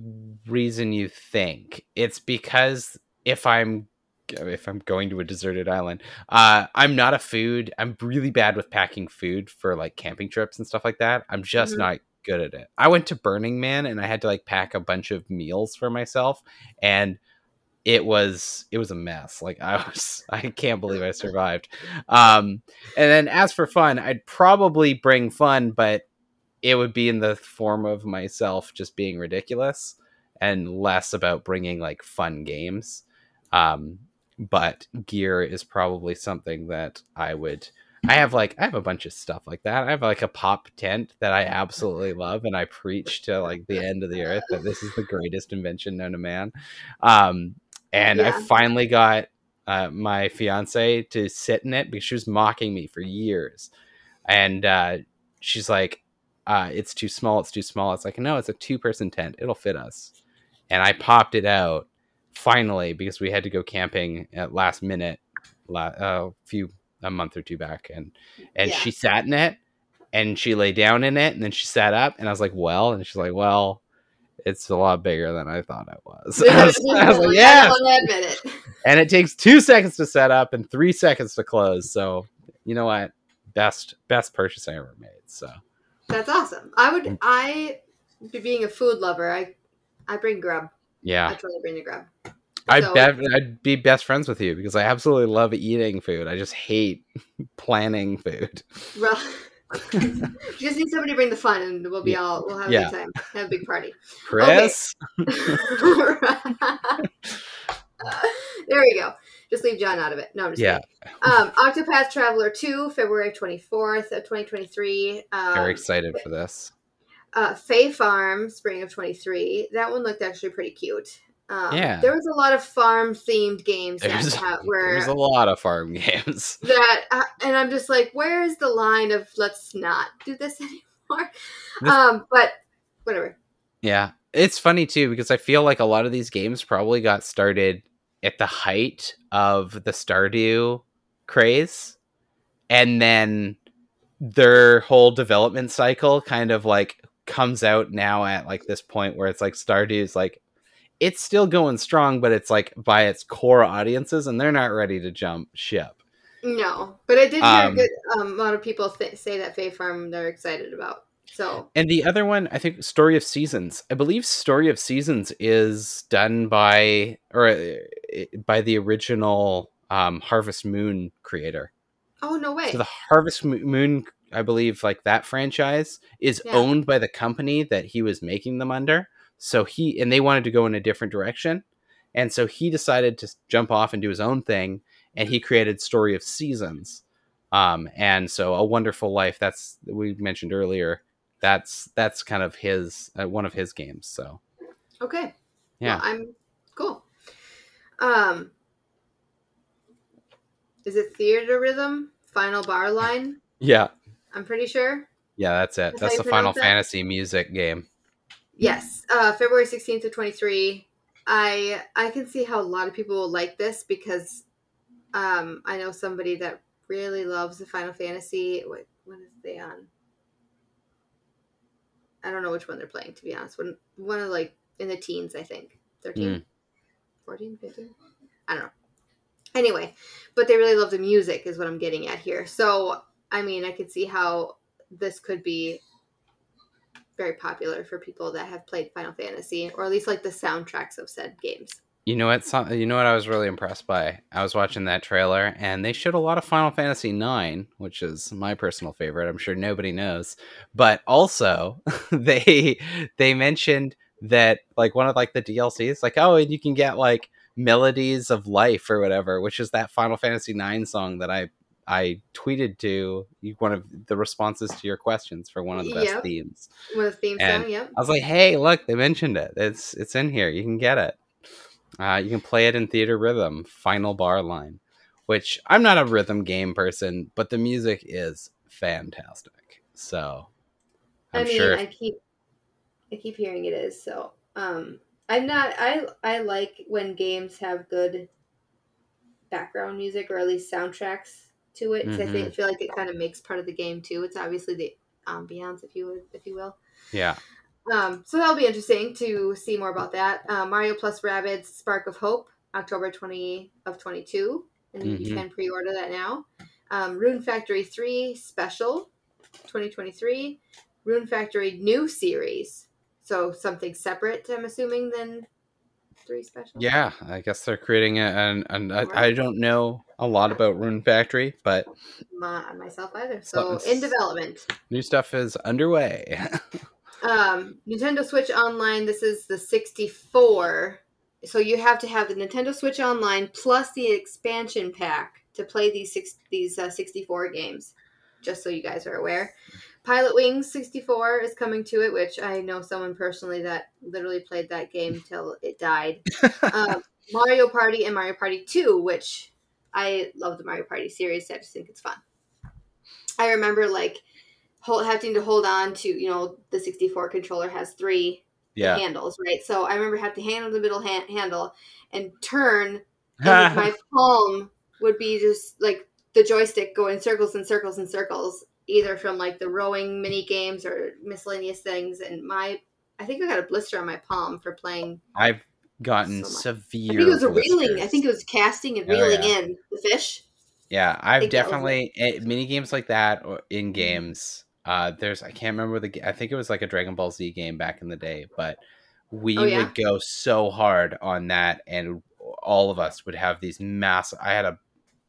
reason you think. It's because if I'm if I'm going to a deserted island, uh, I'm not a food. I'm really bad with packing food for like camping trips and stuff like that. I'm just Mhm. not good at it. I went to Burning Man and I had to like pack a bunch of meals for myself, and it was it was a mess. Like I *laughs* was, I can't believe I survived. Um, and then as for fun, I'd probably bring fun, but it would be in the form of myself just being ridiculous and less about bringing like fun games. Um, but gear is probably something that I would. I have like I have a bunch of stuff like that. I have like a pop tent that I absolutely love, and I preach to like the end of the earth that this is the greatest invention known to man. Um, and I finally got uh, my fiance to sit in it because she was mocking me for years, and uh, she's like, uh, "It's too small. It's too small." It's like, no, it's a two-person tent. It'll fit us. And I popped it out finally because we had to go camping at last minute, la- uh, a few a month or two back, and and Yeah. she sat in it and she lay down in it and then she sat up and I was like, well, and she's like, well, it's a lot bigger than I thought it was. *laughs* I was, I was like, yeah, it. and it takes two seconds to set up and three seconds to close. So you know what? Best best purchase I ever made. So That's awesome. I would. Mm. I, being a food lover, I, I bring grub. Yeah. I totally bring the grub. I'd So- bet I'd be best friends with you because I absolutely love eating food. I just hate *laughs* planning food. Well, *laughs* just need somebody to bring the fun, and we'll be Yeah. all we'll have a Yeah. good time, have a big party. Chris, *laughs* there we go. Just leave John out of it. No, I'm just Yeah. kidding. Um, Octopath Traveler 2, February 24th of 2023. Um, very excited for this. uh, Fae Farm, spring of 23. That one looked actually pretty cute. Um, Yeah. There was a lot of farm themed games that There's, ha- *laughs* were there's a lot of farm *laughs* games. that, uh, and I'm just like, where is the line of let's not do this *laughs* anymore? This- um, but whatever. Yeah. It's funny too because I feel like a lot of these games probably got started at the height of the Stardew craze and then their whole development cycle kind of like comes out now at like this point where it's like Stardew's like it's still going strong but it's like by its core audiences and they're not ready to jump ship. No, but I did hear Um, good, um, a lot of people th- say that Fae Farm they're excited about. So And the other one, I think, Story of Seasons. I believe Story of Seasons is done by or uh, by the original um, Harvest Moon creator. oh no way. So the Harvest Moon, I believe, like that franchise is Yeah. owned by the company that he was making them under. So he and they wanted to go in a different direction, and so he decided to jump off and do his own thing, and he created Story of Seasons. Um, and so a wonderful life. That's we mentioned earlier. That's that's kind of his uh, one of his games. So okay. yeah, Well, I'm cool. Um, is it Theatrhythm? Final bar line? *laughs* yeah, I'm pretty sure. yeah. That's it. That's That's the Final that? Fantasy music game. Yes, uh, February 16th to 23. I I can see how a lot of people will like this because um, I know somebody that really loves the Final Fantasy. What when is they on? I don't know which one they're playing to be honest. When one of like in the teens, I think 13, Mm. 14, 15. I don't know. Anyway, but they really love the music is what I'm getting at here. So I mean, I could see how this could be very popular for people that have played Final Fantasy, or at least like the soundtracks of said games. You know what? You know what I was really impressed by. I was watching that trailer, and they showed a lot of Final Fantasy IX, which is my personal favorite. I'm sure nobody knows, but also *laughs* they they mentioned that like one of like the DLCs, like oh, and you can get like melodies of life or whatever, which is that Final Fantasy IX song that I I tweeted to one of the responses to your questions for one of the best Yep. themes. With a theme And- song, yep. I was like, "Hey, look, they mentioned it. It's it's in here. You can get it. Uh, you can play it in Theatrhythm, final bar line." Which I'm not a rhythm game person, but the music is fantastic. So I'm I mean, sure. I keep I keep hearing it is so. Um, I'm not. I I like when games have good background music or at least soundtracks to it. 'cause I Mm-hmm. think, feel like it kind of makes part of the game too. It's obviously the ambiance, if you would, if you will. yeah, Um, so that'll be interesting to see more about that. Uh, Mario plus Rabbids Spark of Hope, October 20 of 22. And you Mhm. can pre order that now. Um, Rune Factory 3 Special 2023. Rune Factory New Series. So something separate, I'm assuming, than 3 Special? yeah. I guess they're creating it, and an I, I don't know a lot about Rune Factory, but My, myself either. So in development. new stuff is underway. *laughs* Um, Nintendo Switch Online. This is the 64. So you have to have the Nintendo Switch Online plus the expansion pack to play these six these uh, 64 games. Just so you guys are aware. Pilotwings 64 is coming to it, which I know someone personally that literally played that game till it died. *laughs* um, Mario Party and Mario Party 2, which I love the Mario Party series. I just think it's fun. I remember like hold, having to hold on to, you know, the 64 controller has three yeah. handles, right? So I remember having to handle the middle ha- handle and turn, *laughs* and my palm would be just like the joystick going circles and circles and circles, either from like the rowing mini games or miscellaneous things. And my, I think I got a blister on my palm for playing. I've gotten So severe. I think it was a reeling. I think it was casting and Oh, reeling yeah. in the fish. Yeah, I've think that was definitely eh, mini games like that or Mm-hmm. in games. Uh, there's I can't remember the. I think it was like a Dragon Ball Z game back in the day, but we Oh, yeah? would go so hard on that, and all of us would have these massive. I had a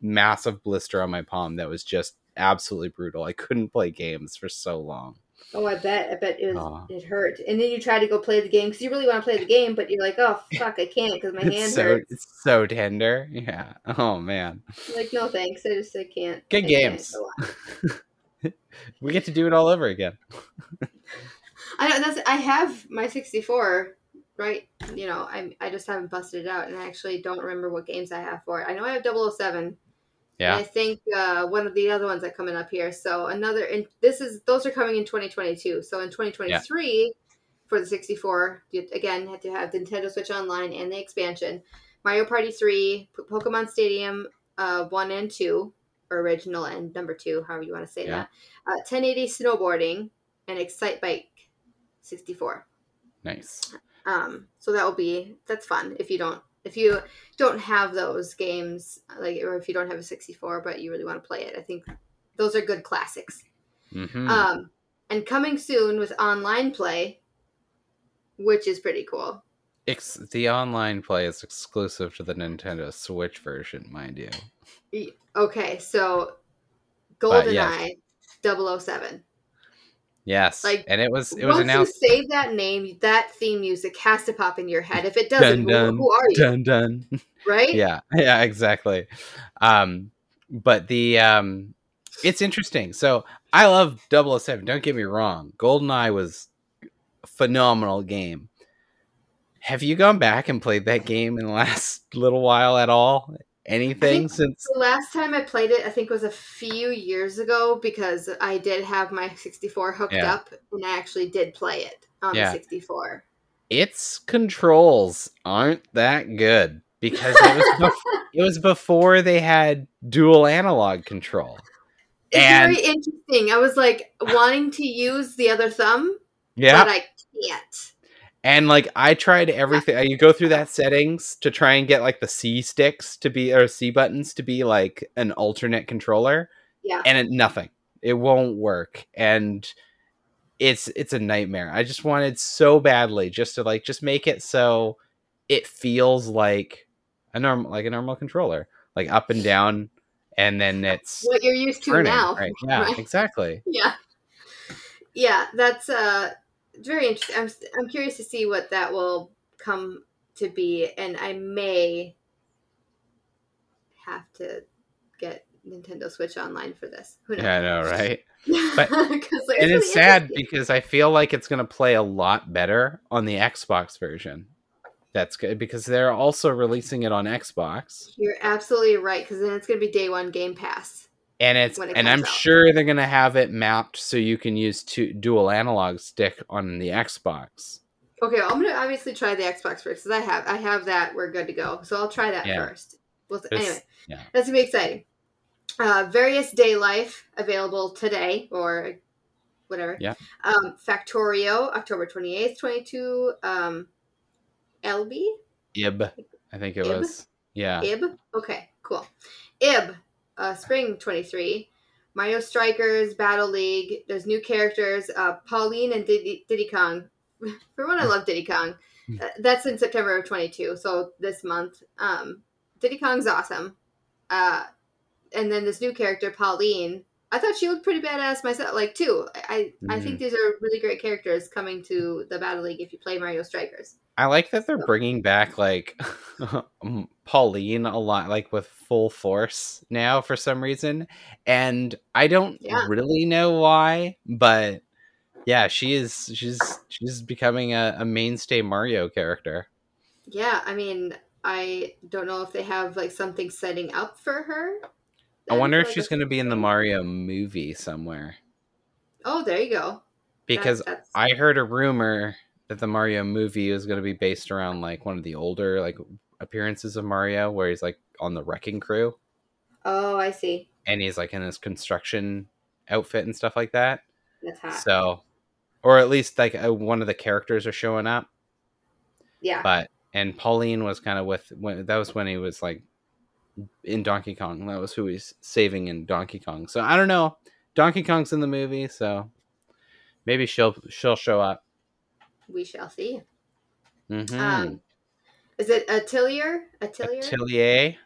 massive blister on my palm that was just absolutely brutal. I couldn't play games for so long. Oh, I bet. I bet it was. Aw. It hurt. And then you try to go play the game because you really want to play the game, but you're like, oh *laughs* fuck, I can't because my hand so hurts. it's so tender. Yeah. Oh man, like, no thanks. I just I can't. Good I can't games. *laughs* we get to do it all over again. I know that's. I have my 64. Right, you know, I I just haven't busted it out, and I actually don't remember what games I have for it. I know I have 007. And Yeah. I think uh, one of the other ones that coming up here. So another, and this is those are coming in 2022. So in 2023 for the 64, you again have to have the Nintendo Switch Online and the expansion, Mario Party 3, Pokemon Stadium uh, one and two, or original and number two, however you want to say Yeah. that. Uh, 1080 snowboarding and Excitebike 64. Nice. Um, so that will be that's fun if you don't if you don't have those games like or if you don't have a 64 but you really want to play it. I think those are good classics. hmm Um, and coming soon with online play, which is pretty cool. Ex- the online play is exclusive to the Nintendo Switch version, mind you. Okay, so yeah. GoldenEye 007. Yes, Like, and it was it was Once announced. you save that name, that theme music has to pop in your head. If it *laughs* doesn't, Dun, dun, who, who are you? Dun dun. *laughs* Right? yeah, yeah, exactly. Um, but the um, it's interesting. So I love 007. Don't get me wrong. GoldenEye was a phenomenal game. Have you gone back and played that game in the last *laughs* little while at all? Anything since? The last time I played it, I think was a few years ago because I did have my 64 hooked Yeah. up and I actually did play it on Yeah. the 64. its controls aren't that good because it was bef- *laughs* it was before they had dual analog control. It's And- very interesting. I was like wanting to use the other thumb, Yeah, but I can't. And like I tried everything. You go through that settings to try and get like the C sticks to be or C buttons to be like an alternate controller, Yeah. and it, nothing, It won't work, and it's it's a nightmare. I just wanted so badly just to like just make it so it feels like a normal like a normal controller, like up and down, and then it's what you're used to turning, now. Right? Yeah, right? *laughs* exactly. Yeah, yeah. That's uh very interesting. I'm I'm curious to see what that will come to be, and I may have to get Nintendo Switch Online for this. Who knows? Yeah, I know, right? *laughs* But- like, and it's sad because I feel like it's going to play a lot better on the Xbox version. That's good because they're also releasing it on Xbox, You're absolutely right because then it's going to be day one Game Pass. And it's it and I'm out. sure they're going to have it mapped so you can use two dual analog stick on the Xbox. Okay, I'm gonna obviously try the Xbox first because I have I have that. We're good to go. So I'll try that Yeah. first. Well, anyway, yeah. that's gonna be exciting. Uh, Various Daylife available today or whatever. Yeah. Um, Factorio, October 28th, 22. Um, LB, Ib, I think it Ib? was. Yeah, Ib. Okay, cool. Ib, uh, spring 23. Mario Strikers, Battle League. There's new characters. Uh, Pauline and Diddy, Diddy Kong. *laughs* For one, I love Diddy Kong. Hmm. Uh, that's in September of 22, so this month. Um, Diddy Kong's awesome. Uh, and then this new character, Pauline. I thought she looked pretty badass myself, like too. I I Mhm. think these are really great characters coming to the Battle League if you play Mario Strikers. I like that they're bringing back like *laughs* Pauline a lot, like with full force now for some reason, and I don't Yeah. really know why, but yeah, she is. She's she's becoming a, a mainstay Mario character. Yeah, I mean, I don't know if they have like something setting up for her. I wonder if she's going to be in the. Mario movie somewhere Oh, there you go. Because I heard a rumor that the Mario movie is going to be based around like one of the older like appearances of Mario, where he's like on the wrecking crew. oh, I see. and he's like in his construction outfit and stuff like that. That's hot. So, or at least like uh, one of the characters are showing up. yeah, But and Pauline was kind of with when that was when he was like in Donkey Kong. That was who he's saving in Donkey Kong. So I don't know. Donkey Kong's in the movie, so maybe she'll she'll show up. We shall see. Mm-hmm. Um, is it Atelier? Atelier? Atelier?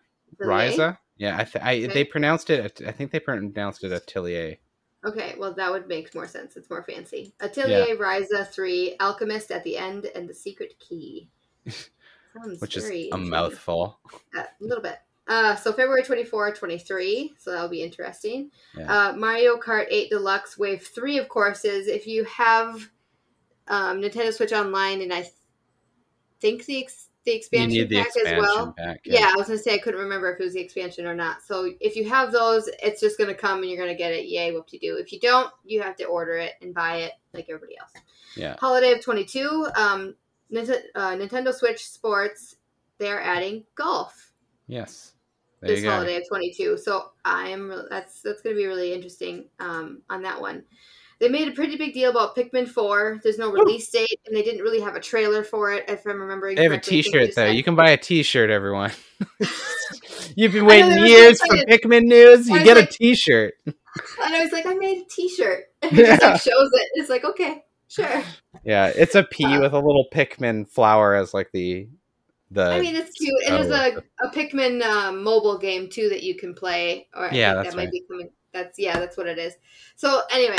Ryza. Yeah, I, th- I Okay. they pronounced it. I think they pronounced it Atelier. Okay, well that would make more sense. It's more fancy. Atelier, Ryza three, Alchemist at the end, and the Secret Key. *laughs* Which is a mouthful. a little bit. Uh, so February 24, 23. So that'll be interesting. Yeah. Uh, Mario Kart 8 Deluxe Wave 3 of courses. If you have um, Nintendo Switch Online, and I th- think the ex- the You expansion the pack expansion as well. pack. Yeah. I was gonna say I couldn't remember if it was the expansion or not. So if you have those, it's just gonna come and you're gonna get it. Yay, whoop de do. If you don't, you have to order it and buy it like everybody else. Yeah. Holiday of 22. Um, Nint- uh, Nintendo Switch Sports. They're adding golf Yes. There this holiday of 22 so i'm re- that's that's going to be really interesting um, on that one they made a pretty big deal about pikmin 4 there's no release date and they didn't really have a trailer for it if i'm remembering They have a correctly. I think T-shirt though. said- You can buy a T-shirt, everyone. *laughs* You've been waiting years for. Pikmin news. You get a like- T-shirt. *laughs* *laughs* and i was like i made a t-shirt and it just Yeah. like shows it it's like okay sure Yeah, it's a P Uh, with a little Pikmin flower as like the the. i mean it's cute and oh, there's a, a pikmin um, mobile game too that you can play or Yeah, that might right. be coming that's yeah that's what it is so anyway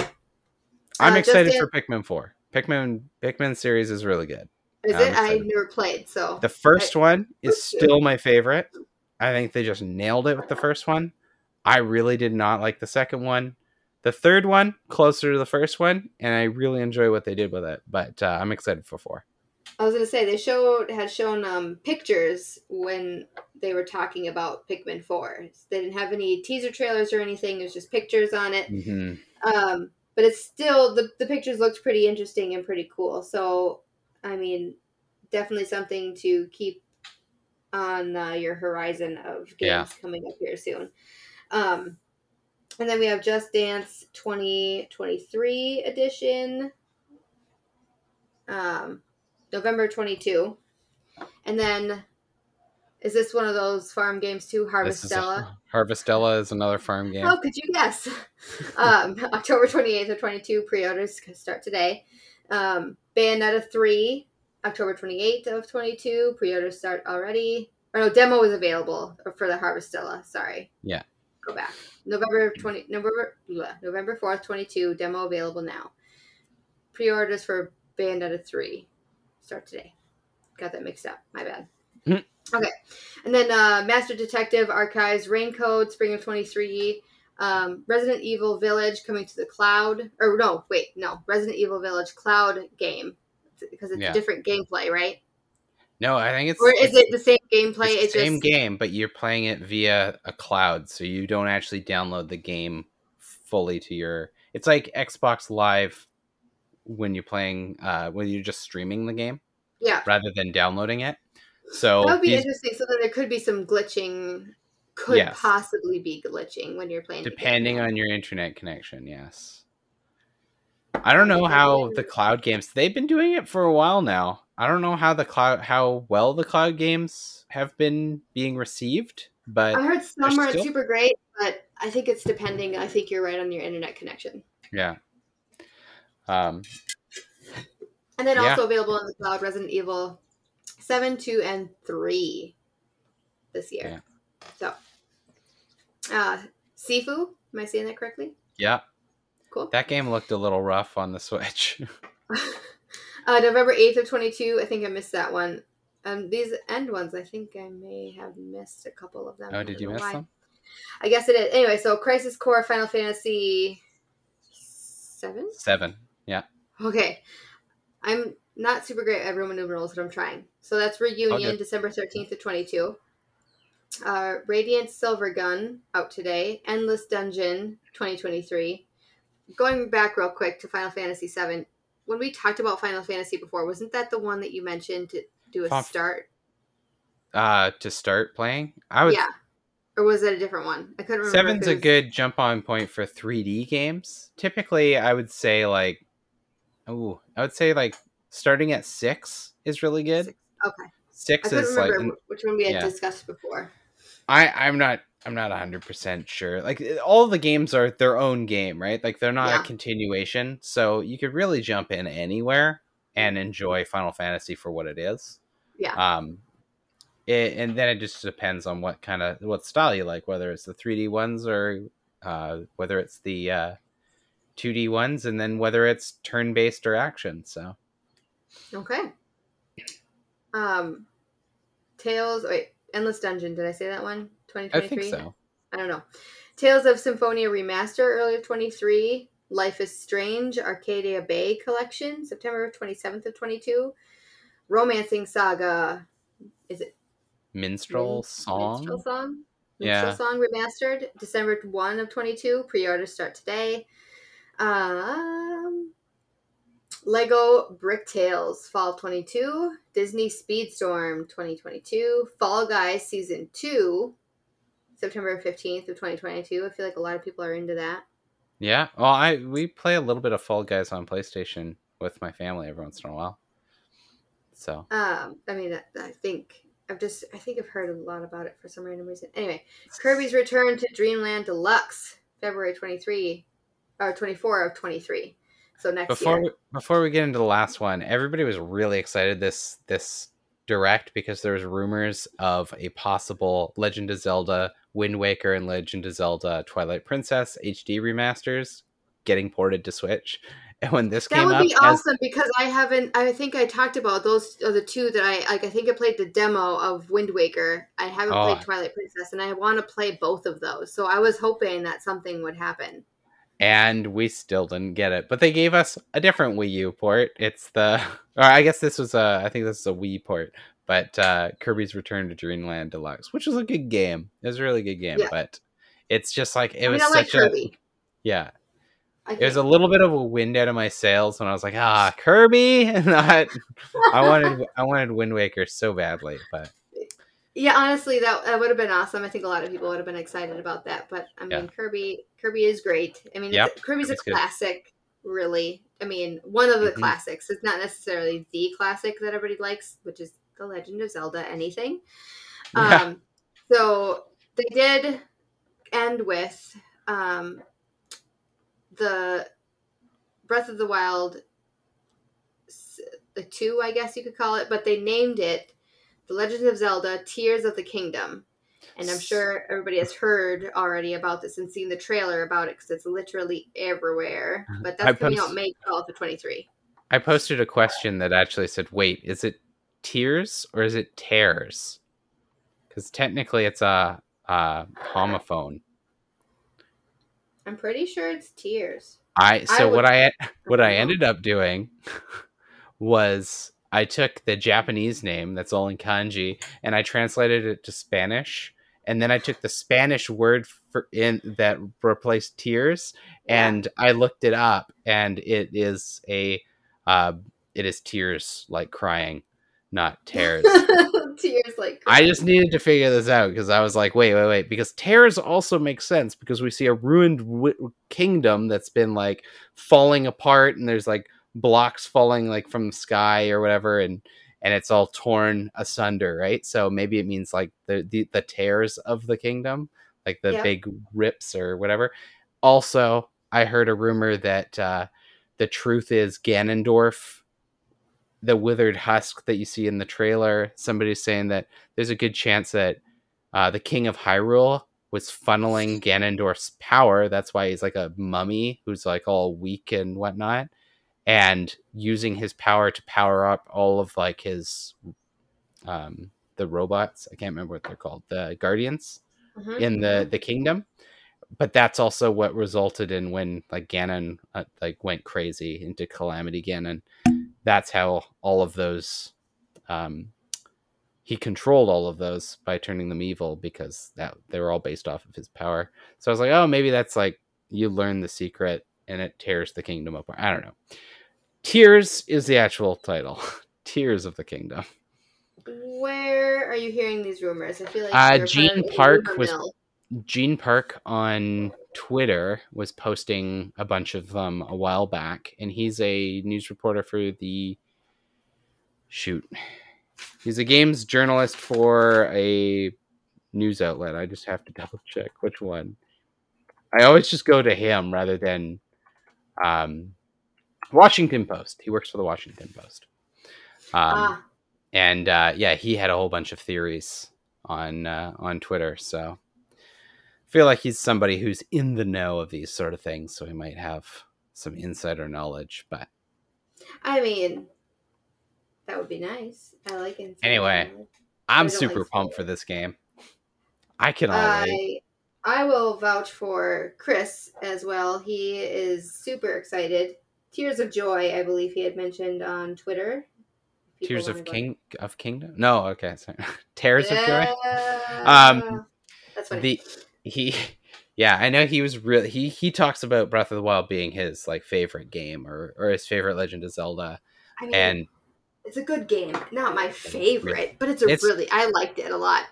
I'm uh, excited for Pikmin Four. Pikmin Pikmin series is really good. is I'm it i never played so The first one is still my favorite. I think they just nailed it with the first one. I really did not like the second one. The third one, closer to the first one, and I really enjoy what they did with it. But uh, I'm excited for four. I was gonna say they showed had shown um, pictures when they were talking about Pikmin Four. They didn't have any teaser trailers or anything. It was just pictures on it. hmm Um, but it's still the the pictures looked pretty interesting and pretty cool. So I mean, definitely something to keep on uh, your horizon of games Yeah. coming up here soon. Um, and then we have Just Dance 2023 edition. Um, November 22. And then Is this one of those farm games too? This is a- Harvestella. *laughs* Harvestella is another farm game. How could you guess? *laughs* um, October 28th of 22, pre-orders start today. Um, Bayonetta 3, October 28th of 22, pre-orders start already. Or no, demo is available for the Harvestella. Sorry. Yeah. Go back. November 20, November, bleh, November 4th, 22, demo available now. Pre-orders for Bayonetta 3 start today. Got that mixed up. My bad. Hmm. Okay. And then uh, Master Detective Archives, Raincode, Spring of 23, um, Resident Evil Village coming to the cloud. Or no, wait, no. Resident Evil Village cloud game. Because it's Yeah. a different gameplay, right? No, I think it's Or is it the same gameplay? it's It's the same just game, but you're playing it via a cloud, so you don't actually download the game fully to your. It's like Xbox Live when you're playing uh, when you're just streaming the game yeah. rather than downloading it. So That would be these- interesting. So then there could be some glitching. Could Yes. possibly be glitching when you're playing. depending on your internet connection, yes. I don't know how the cloud games. They've been doing it for a while now. I don't know how the cloud how well the cloud games have been being received, but I heard some are still- super great, but I think it's depending. I think you're right on your internet connection. yeah. Um, And then Yeah. also available in the cloud Resident Evil 7, 2, and 3 this year. So, uh, Sifu, am I saying that correctly? yeah, Cool. that game looked a little rough on the Switch. *laughs* *laughs* uh, November 8th of 22, I think I missed that one. Um, these end ones, I think I may have missed a couple of them. oh, did you miss why. them? I guess it is. Anyway, so Crisis Core Final Fantasy 7? Seven. Yeah. Okay. I'm not super great at Roman numerals, but I'm trying. So that's Reunion, good. December 13th to 22. Uh, Radiant Silvergun, out today. Endless Dungeon, 2023. Going back real quick to Final Fantasy VII, when we talked about Final Fantasy before, wasn't that the one that you mentioned to do a start? Uh, to start playing, I would. Yeah. Or was that a different one? I couldn't remember. Seven's it a good jump on point for 3D games. Typically, I would say like, oh, I would say like starting at six is really good. Okay. Six is like remember which one we had yeah. discussed before. I I'm not I'm not hundred percent sure. Like all the games are their own game, right? Like they're not Yeah. a continuation, so you could really jump in anywhere and enjoy Final Fantasy for what it is. Yeah. Um, it, and then it just depends on what kind of what style you like, whether it's the 3D ones or uh, whether it's the uh, 2D ones, and then whether it's turn based or action. So Okay. Um, Tales. Wait, Endless Dungeon. Did I say that one? Twenty twenty three. I think so. I don't know. Tales of Symphonia Remaster, early of twenty three. Life is Strange, Arcadia Bay Collection, September twenty seventh of twenty two. Romancing Saga. Is it Minstrel Min- song. Minstrel Song. Yeah. Minstrel Song remastered, December one of twenty two. Pre orders start today. Um. Lego Bricktales Fall 22, Disney Speedstorm 2022, Fall Guys Season 2, September 15th of 2022. I feel like a lot of people are into that. Yeah. Well, I we play a little bit of Fall Guys on PlayStation with my family every once in a while. So Um, I mean, I- I think I've just I think I've heard a lot about it for some random reason. Anyway, Kirby's Return to Dreamland Deluxe, February 23 or 24 of 23. So next before year. we, before we get into the last one, everybody was really excited this this direct because there was rumors of a possible Legend of Zelda Wind Waker and Legend of Zelda Twilight Princess HD remasters getting ported to Switch. *laughs* And when this That came would up, be as- awesome because I haven't. I think I talked about those are the two that I like. I think I played the demo of Wind Waker. I haven't Oh. played Twilight Princess, and I want to play both of those. So I was hoping that something would happen. And we still didn't get it. But they gave us a different Wii U port. It's the, *laughs* or I guess this was a, I think this is a Wii port, but uh, Kirby's Return to Dreamland Deluxe, which was a good game. It was a really good game, Yeah. but it's just like it I mean, was like such a, yeah. I It was a little bit of a wind out of my sails when I was like, ah, Kirby. *laughs* Not, I wanted, I wanted Wind Waker so badly, but yeah, honestly, that, that would have been awesome. I think a lot of people would have been excited about that. But I mean, Yeah. Kirby, Kirby is great. I mean, Yep, it's, Kirby's a it's good. classic, really. I mean, one of the Mhm. classics. It's not necessarily the classic that everybody likes, which is The Legend of Zelda. Anything. Yeah. Um, so they did end with um, the Breath of the Wild, the two, I guess you could call it, but they named it The Legend of Zelda Tears of the Kingdom. And I'm sure everybody has heard already about this and seen the trailer about it because it's literally everywhere. Uh-huh. But I that's coming post- out May 12th of 23. I posted a question that actually said, "Wait, is it tears or is it tears?" Because technically, it's a, a homophone. I'm pretty sure it's Tears. I so would- what I what I *laughs* ended up doing *laughs* was I took the Japanese name that's all in kanji and I translated it to Spanish and then I took the Spanish word for in that replaced tears Yeah. and I looked it up and it is a uh, it is tears like crying not tears. *laughs* Tears like I just needed to figure this out because I was like, wait, wait, wait. Because tears also makes sense because we see a ruined w- kingdom that's been like falling apart, and there's like blocks falling like from the sky or whatever, and and it's all torn asunder, right? So maybe it means like the the, the tears of the kingdom, like the Yeah. big rips or whatever. Also, I heard a rumor that uh, the truth is Ganondorf the withered husk that you see in the trailer. Somebody's saying that there's a good chance that uh, the King of Hyrule was funneling *laughs* Ganondorf's power. That's why he's like a mummy who's like all weak and whatnot, and using his power to power up all of like his um the robots. I can't remember what they're called. The guardians Mhm. in the the kingdom. But that's also what resulted in when like Ganon uh, like went crazy into Calamity Ganon. That's how all of those um he controlled all of those by turning them evil because that they were all based off of his power. So I was like, oh, maybe that's like you learn the secret and it tears the kingdom apart. I don't know. Tears is the actual title. *laughs* Tears of the Kingdom. Where are you hearing these rumors? I feel like Uh, Gene part of the Park was- mill. Gene Park on Twitter was posting a bunch of them a while back, and he's a news reporter for the shoot. He's a games journalist for a news outlet. I just have to double check which one. I always just go to him rather than um, Washington Post. He works for the Washington Post. Um, ah, and uh, yeah, he had a whole bunch of theories on uh, on Twitter. So I feel like he's somebody who's in the know of these sort of things, so he might have some insider knowledge. But I mean, that would be nice. I like it. Anyway, I'm super like pumped for this game. I can wait. I I will vouch for Chris as well. He is super excited. Tears of joy, I believe he had mentioned on Twitter. People Tears of go- King of Kingdom? No, okay, sorry. *laughs* Tears of Joy. Yeah. Um, that's funny. the he yeah i know he was really he he talks about breath of the wild being his like favorite game or or his favorite legend of zelda I mean, and it's a good game. Not my favorite, but it's a It's- really I liked it a lot.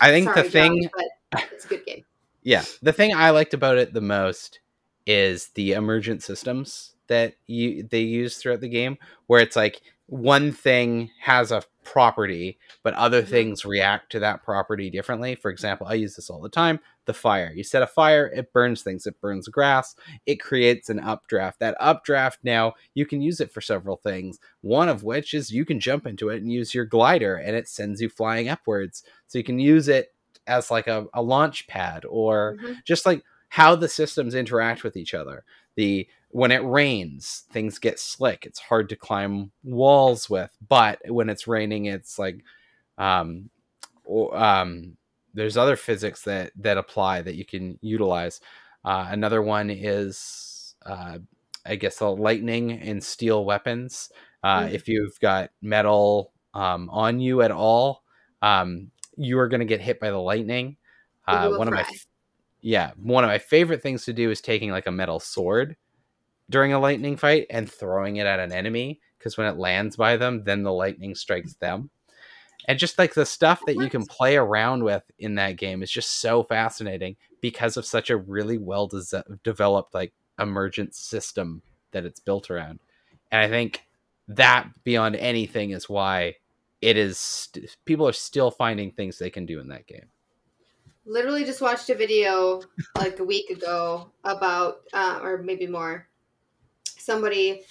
i think Sorry, the thing Josh, but it's a good game. yeah the thing i liked about it the most is the emergent systems that you they use throughout the game where it's like one thing has a property but other Mhm. things react to that property differently. For example i use this all the time the fire. You set a fire it burns things it burns grass it creates an updraft. That updraft now you can use it for several things one of which is you can jump into it and use your glider and it sends you flying upwards. So you can use it as like a, a launch pad or Mhm. just like how the systems interact with each other. The when it rains things get slick. It's hard to climb walls with but when it's raining it's like um um there's other physics that that apply that you can utilize. Uh, another one is uh, i guess the lightning and steel weapons. Uh, Mhm. if you've got metal um, on you at all um, you are going to get hit by the lightning. Uh, one of my yeah one of my favorite things to do is taking like a metal sword during a lightning fight and throwing it at an enemy because when it lands by them then the lightning strikes them. And just like the stuff that you can play around with in that game is just so fascinating because of such a really well des- developed like emergent system that it's built around. And i think that beyond anything is why it is st- people are still finding things they can do in that game. Literally just watched a video like a week ago about, uh, or maybe more, somebody,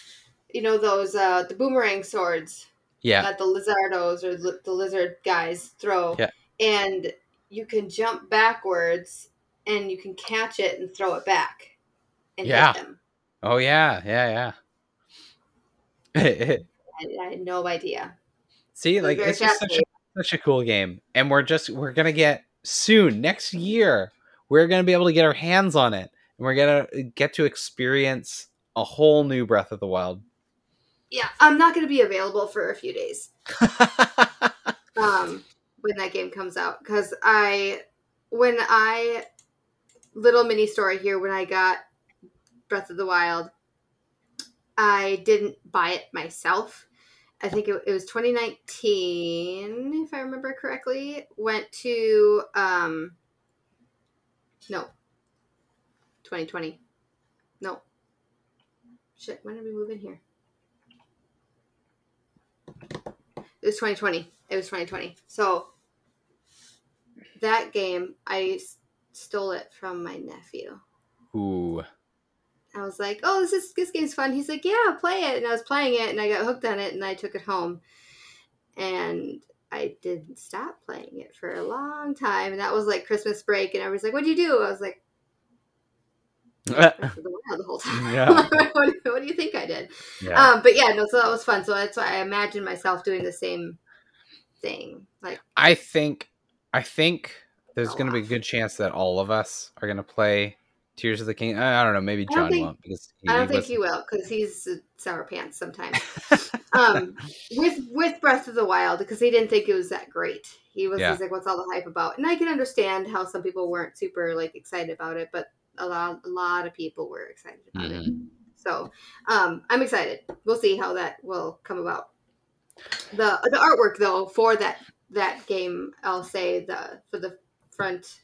you know, those, uh, the boomerang swords Yeah, that the lizardos or the lizard guys throw. Yeah. And you can jump backwards and you can catch it and throw it back and Yeah. hit them. Oh yeah, yeah, yeah. *laughs* I, I had no idea. See, It like it's just such a, such a cool game, and we're just we're gonna get soon next year. We're gonna be able to get our hands on it, and we're gonna get to experience a whole new Breath of the Wild. Yeah, I'm not going to be available for a few days *laughs* um, when that game comes out because I, when I, little mini story here, when I got Breath of the Wild, I didn't buy it myself. I think it, it was 2019, if I remember correctly. Went to, um, no, 2020. Shit, when did we move in here? It was 2020. It was 2020. So that game, I stole it from my nephew. Ooh, I was like, "Oh, this is this game's fun." He's like, "Yeah, play it." And I was playing it, and I got hooked on it, and I took it home, and I didn't stop playing it for a long time. And that was like Christmas break, and everybody's like, "What'd you do?" I was like, "Breath of the whole time." Yeah. *laughs* what, do- what do you think I did? yeah. Um, but yeah, no, so that was fun. So that's why I imagine myself doing the same thing. Like, I think I think there's going to be a good chance that all of us are going to play Tears of the King. I don't know, maybe John think- won't because he, I don't think he will because he's sour pants sometimes. *laughs* um, with with Breath of the Wild because he didn't think it was that great. He was Yeah. he's like, "What's all the hype about?" And I can understand how some people weren't super like excited about it, but a lot a lot of people were excited about it. Mhm. So um, I'm excited. We'll see how that will come about. the The artwork though for that that game, I'll say the for the front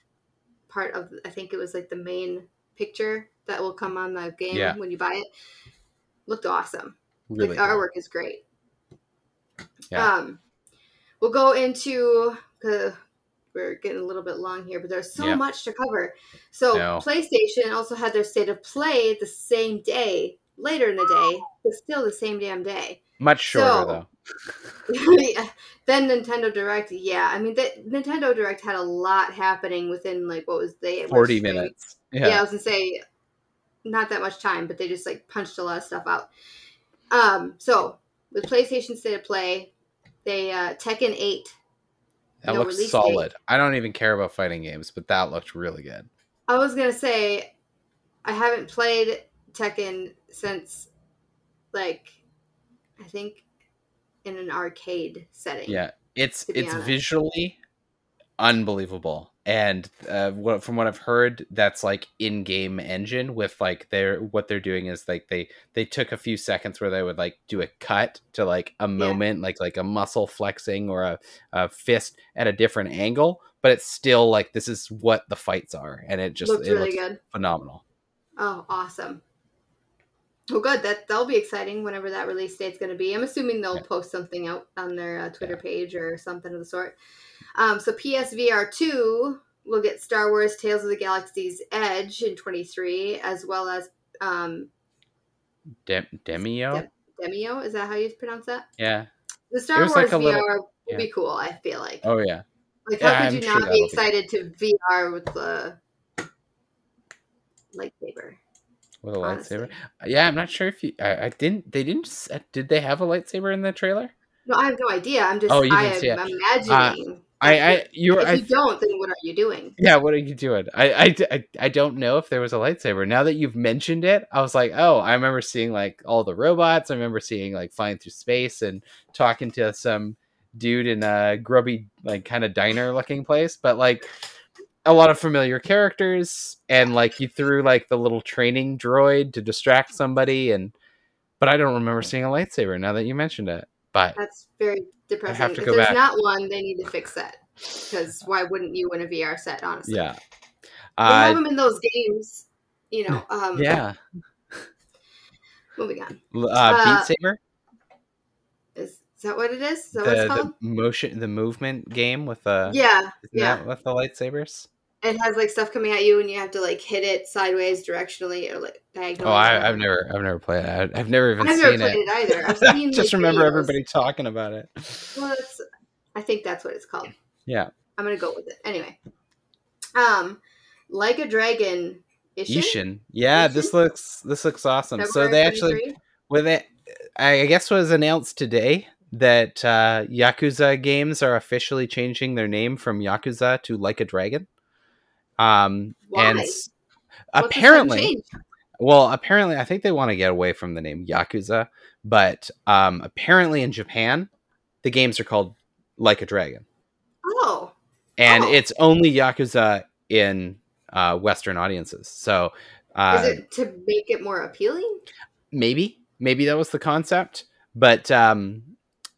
part of I think it was like the main picture that will come on the game Yeah. when you buy it looked awesome really the artwork is great. Yeah. Um, we'll go into the. We're getting a little bit long here, but there's so Yeah. much to cover. So No. PlayStation also had their state of play the same day, later in the day, but still the same damn day. much shorter So- though. *laughs* Yeah. then Nintendo Direct, yeah. I mean, the, Nintendo Direct had a lot happening within like what was they Forty minutes. yeah. Yeah. I was gonna say not that much time, but they just like punched a lot of stuff out. Um, so with PlayStation State of Play, they uh Tekken Eight. That no looks solid. I don't even care about fighting games, but that looked really good. I was gonna say I haven't played Tekken since like I think in an arcade setting. Yeah, it's it's honest. visually unbelievable, and uh, what from what I've heard, that's like in-game engine with like their what they're doing is like they they took a few seconds where they would like do a cut to like a moment, like like a muscle flexing or a, a fist at a different angle, but it's still like this is what the fights are, and it just looked it really looks good. phenomenal. Oh, awesome. Well, good. That that'll be exciting whenever that release date's going to be. I'm assuming they'll Yeah. post something out on their uh, Twitter page or something of the sort. Um, so PSVR two will get Star Wars: Tales of the Galaxy's Edge in 23, as well as um, Dem- Demeo, Dem- Demeo. Is that how you pronounce that? yeah. The Star Wars like VR little- will be cool. I feel like. Oh yeah. Like, yeah, how I'm could you sure not that'll be be- excited to VR with the lightsaber? With a honestly. lightsaber. Yeah, I'm not sure if you. I, I didn't. They didn't. uh, Did they have a lightsaber in the trailer? No, I have no idea. I'm just. Oh, you didn't see am it. imagining. I. I. You. if I. you don't, then what are you doing? Yeah. What are you doing? I, I. I. I don't know if there was a lightsaber. Now that you've mentioned it, I was like, oh, I remember seeing like all the robots. I remember seeing like flying through space and talking to some dude in a grubby like kind of diner looking place, but like a lot of familiar characters and like you threw like the little training droid to distract somebody and but I don't remember seeing a lightsaber now that you mentioned it. But That's very depressing. have to if there's back. not one, they need to fix that. Because why wouldn't you win a VR set? Honestly, yeah. They have Uh, them in those games. You know. *laughs* Um, yeah. *laughs* Moving on. Uh, Uh, Beat Saber? Is Is that what it is? Is that what The, it's the called? motion, the movement game with the yeah, yeah. with the lightsabers. It has like stuff coming at you, and you have to like hit it sideways, directionally, or like diagonally. Oh, I. I've never, I've never played it. I've never even I've never seen played it. it, either. I've *laughs* seen Just remember videos. everybody talking about it. Well, that's, I think that's what it's called. Yeah, I'm gonna go with it anyway. Um, like a dragon. Ishin? Ishin. Yeah, Ishin? this looks this looks awesome. so February they actually 23? with it, I guess was announced today that uh, Yakuza games are officially changing their name from Yakuza to Like a Dragon. Um, and Why? s- What's apparently, well, apparently, I think they want to get away from the name Yakuza, but um, apparently in Japan, the games are called Like a Dragon, Oh, and Oh. it's only Yakuza in uh, Western audiences. So, uh, is it to make it more appealing? maybe maybe that was the concept but um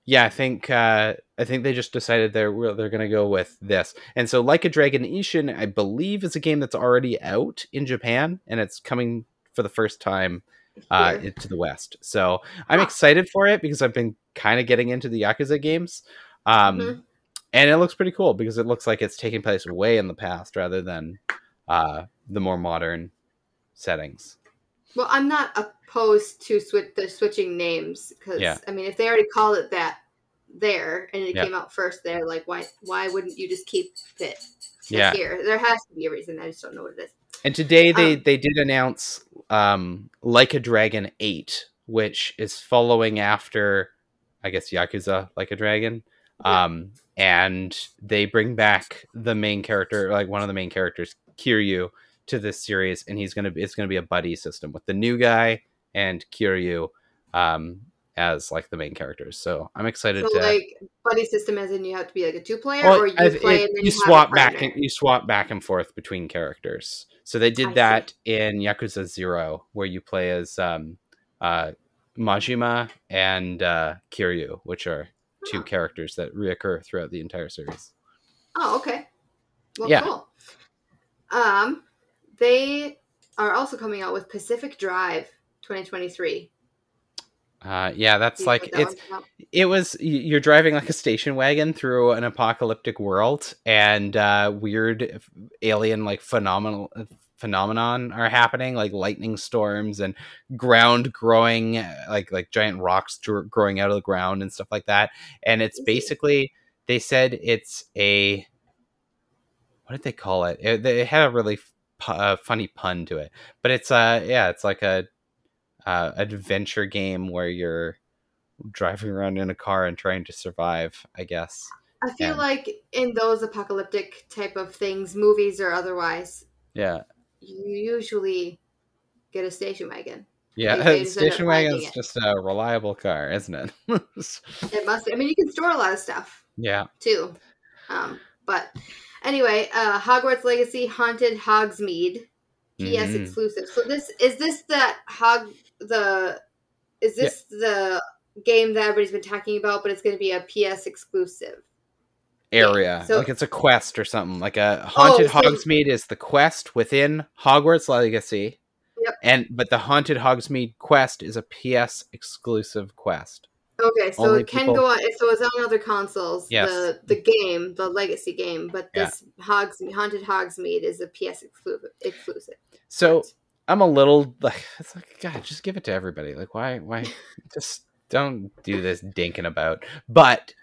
yeah i think uh i think they just decided they're they're gonna go with this. And so like a dragon ishin i believe is a game that's already out in japan and it's coming for the first time uh into the west. So i'm excited for it because i've been kind of getting into the yakuza games um Mhm. and it looks pretty cool because it looks like it's taking place way in the past rather than uh the more modern settings Well, I'm not opposed to switch the switching names because Yeah. I mean, if they already called it that there and it Yeah. came out first there, like why why wouldn't you just keep it Yeah. here? There has to be a reason. I just don't know what it is. And today they Um, they did announce um Like a Dragon 8, which is following after I guess Yakuza Like a Dragon. Yeah. Um and they bring back the main character, like one of the main characters, Kiryu, to this series and he's going to be it's going to be a buddy system with the new guy and Kiryu um as like the main characters. So I'm excited So to like buddy system, as in you have to be like a two player, well, or you I've- play it- and then you, you, swap back and you swap back and forth between characters. So they did I see. that in Yakuza Zero, where you play as um, uh, Majima and uh, Kiryu, which are two Oh. characters that reoccur throughout the entire series. Oh, okay. Well, Yeah. cool. Um, they are also coming out with Pacific Drive 2023. Uh, yeah, that's you like that it's it was you're driving like a station wagon through an apocalyptic world and uh weird alien like phenomenal phenomenon are happening like lightning storms and ground growing like like giant rocks growing out of the ground and stuff like that. And it's basically they said it's a what did they call it? It, it had a really uh, funny pun to it but it's uh yeah it's like a uh, adventure game where you're driving around in a car and trying to survive i guess I feel and- like in those apocalyptic type of things, movies or otherwise, yeah you usually get a station wagon. yeah *laughs* They- they just end up station wagon wagon's it. just a reliable car isn't it *laughs* It must. I mean, you can store a lot of stuff yeah too. Um, but anyway, uh, Hogwarts Legacy Haunted Hogsmeade PS Mhm. exclusive. So this is this the hog the is this the game that everybody's been talking about, but it's going to be a PS exclusive. area so- like it's a quest or something like a haunted so- hogsmeade is the quest within hogwarts legacy Yep. and but the haunted hogsmeade quest is a ps exclusive quest Okay, so Only it can people- go on. So it's on other consoles. Yes. The the game, the legacy game, but Yeah. this Hogs Haunted Hogsmeade is a PS exclusive. Exclusive. so i'm a little like *laughs* it's like god just give it to everybody like why why *laughs* just don't do this dinking about but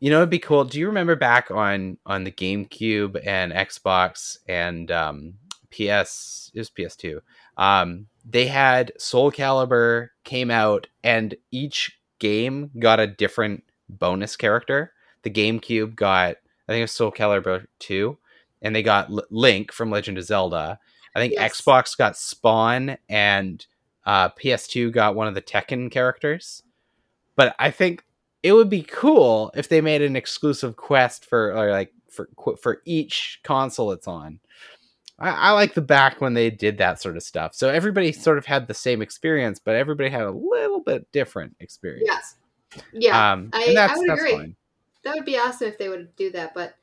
you know it'd be cool do you remember back on on the gamecube and xbox and um ps it was ps2 um they had soul calibur came out and each game got a different bonus character. The gamecube got i think it was soul calibur 2 and they got L- link from legend of zelda. I think Yes. xbox got spawn and uh, ps2 got one of the tekken characters. But i think it would be cool if they made an exclusive quest for or like for for each console it's on I, I like the back when they did that sort of stuff so everybody sort of had the same experience but everybody had a little bit different experience Yes. Yeah, um I- I would that's agree. fine that would be awesome if they would do that. But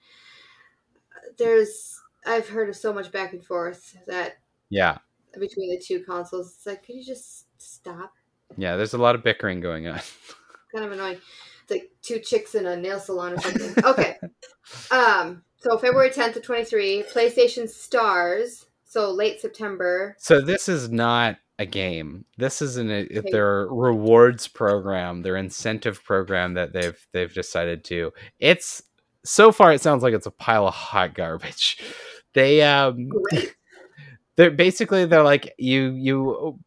there's, I've heard of so much back and forth that yeah between the two consoles, it's like, could you just stop? yeah there's a lot of bickering going on kind of annoying. Like two chicks in a nail salon or something. Okay. *laughs* um. So February 10th to 23, PlayStation Stars. So late September. So this is not a game. This is an a, their rewards program, their incentive program that they've they've decided to. It's so far it sounds like it's a pile of hot garbage. They um Great. *laughs* they're basically they're like you you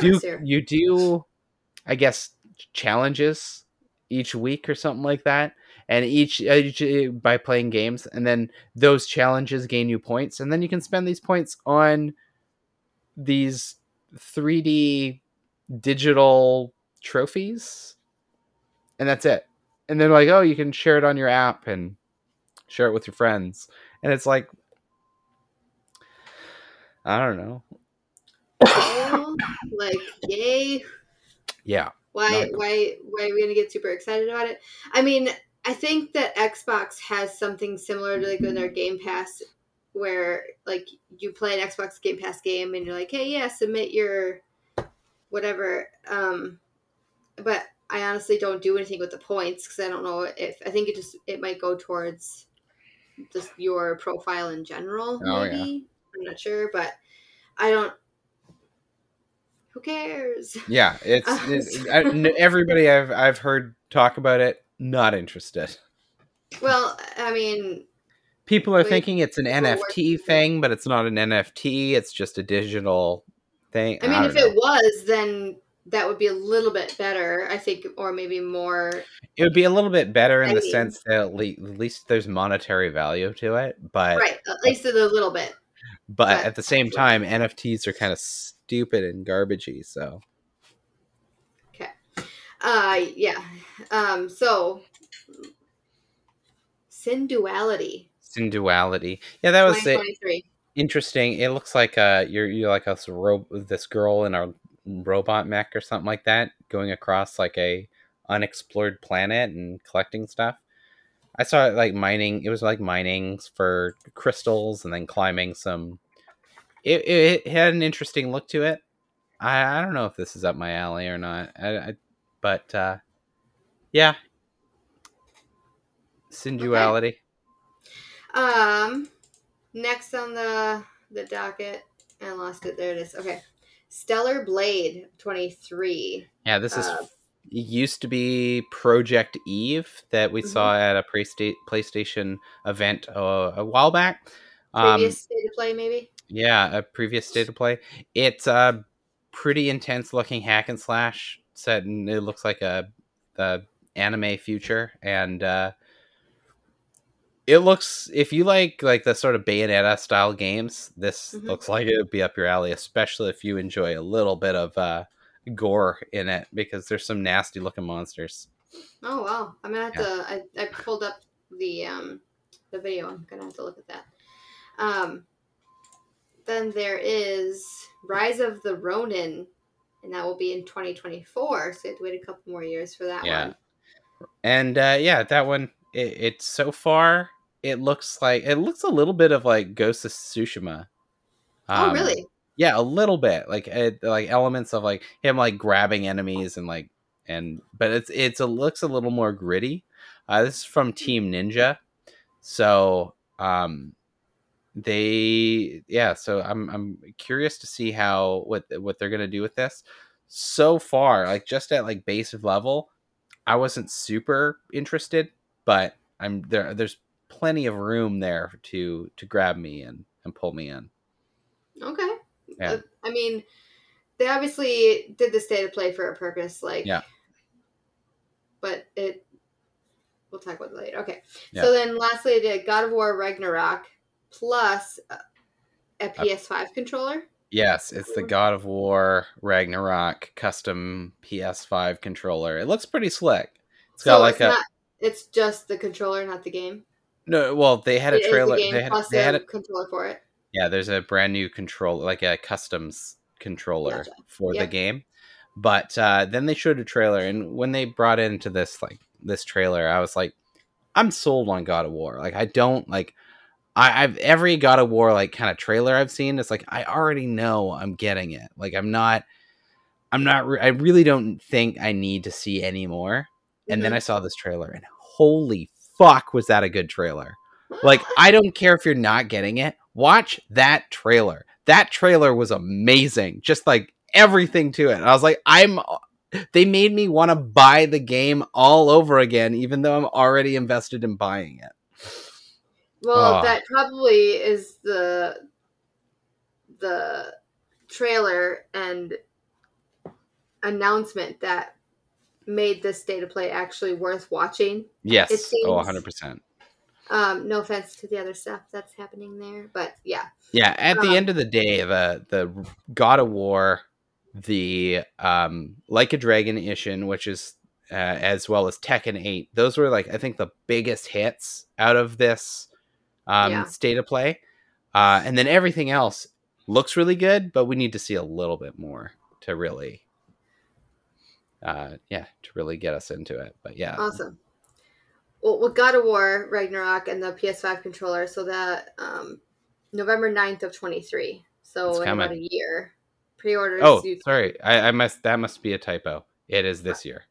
do here? you do I guess challenges each week or something like that. And each, each uh, by playing games, and then those challenges gain you points, and then you can spend these points on these 3D digital trophies, and that's it. And then like, oh, you can share it on your app and share it with your friends, and it's like, I don't know. *coughs* Like yay. Yeah, Why why why are we gonna get super excited about it? I mean, I think that Xbox has something similar to like in their Game Pass where like you play an Xbox Game Pass game and you're like, hey yeah, submit your whatever. Um but I honestly don't do anything with the points because I don't know if I think it just it might go towards just your profile in general. Oh, yeah. maybe I'm not sure, but I don't. Who cares? yeah. It's, *laughs* it's I, everybody I've I've heard talk about it. Not interested. Well, I mean, People are thinking it's an NFT thing, but it's not an NFT. It's just a digital thing. I mean, don't if know. it was, then that would be a little bit better, I think, or maybe more. It would be a little bit better in I the mean- sense that at le- at least there's monetary value to it, but Right, at least a little bit. but but- at the same time, NFTs are kind of stupid and garbagey. So okay, Uh, yeah. Um, so, Synduality, in duality, yeah, that was it. interesting. It looks like uh, you're you're like a ro- this girl in a robot mech or something like that, going across like a unexplored planet and collecting stuff. I saw it like mining. It was like mining for crystals and then climbing some. It, it, had an interesting look to it. I, I don't know if this is up my alley or not. I, I but uh, yeah, Synduality. Um, next on the the docket, I lost it. There it is. Okay, Stellar Blade 23. Yeah, this is Uh, it used to be Project Eve that we Mhm. saw at a pre- PlayStation event uh, a while back. Um, Previous state of play, maybe. Yeah, a previous state of play. It's a pretty intense looking hack and slash set, and it looks like a the anime future, and uh, it looks if you like like the sort of Bayonetta style games, this Mhm. looks like it would be up your alley, especially if you enjoy a little bit of uh, gore in it because there's some nasty looking monsters. Oh wow! I'm gonna have Yeah. to. I, I pulled up the um the video. I'm gonna have to look at that. Um. Then there is Rise of the Ronin, and that will be in 2024. So you have to wait a couple more years for that Yeah. one. And uh, yeah, that one it, it's so far it looks like it looks a little bit of like Ghost of Tsushima. oh Um, really? Yeah, a little bit like it, like elements of like him like grabbing enemies and like and but it's it's a looks a little more gritty. Uh, this is from Team Ninja, so um they yeah so i'm i'm curious to see how what what they're gonna do with this so far like just at like base level i wasn't super interested but i'm there there's plenty of room there to to grab me and and pull me in Okay. Yeah. I mean, they obviously did the state of play for a purpose, like. Yeah. But it. We'll talk about it later. Okay. Yeah. So then, lastly, I did God of War Ragnarok plus a PS5 controller. yes it's the god of war ragnarok custom ps5 controller it looks pretty slick it's got like it's a not. It's just the controller, not the game. no well they had a It trailer the they had, they had a a, controller for it. Yeah, there's a brand new controller, like a customs controller Gotcha. for the game. But uh, then they showed a trailer, and when they brought it into this like this trailer, I was like, I'm sold on God of War. Like, I don't like. I, I've every God of War like kind of trailer I've seen. It's like I already know I'm getting it. Like I'm not. I'm not. Re- I really don't think I need to see any more. And then Mhm. I saw this trailer, and holy fuck, was that a good trailer! Like, *laughs* I don't care if you're not getting it, watch that trailer. That trailer was amazing. Just like everything to it. And I was like, I'm. They made me want to buy the game all over again, even though I'm already invested in buying it. Well, Ah. that probably is the the trailer and announcement that made this state of play actually worth watching. Yes. It seems- oh, 100%. Um, no offense to the other stuff that's happening there, but yeah. Yeah, at the Um, end of the day, the the God of War, the um Like a Dragon Ishin, which is uh, as well as Tekken 8, those were like I think the biggest hits out of this um Yeah. state of play. Uh and then everything else looks really good, but we need to see a little bit more to really uh yeah, to really get us into it. But yeah. Awesome. Well, with God of War, Ragnarok, and the PS5 controller, so that um, November 9th of 23. So It's in about a year. Pre-orders Oh, you- sorry. I, I must that must be a typo. It is this year.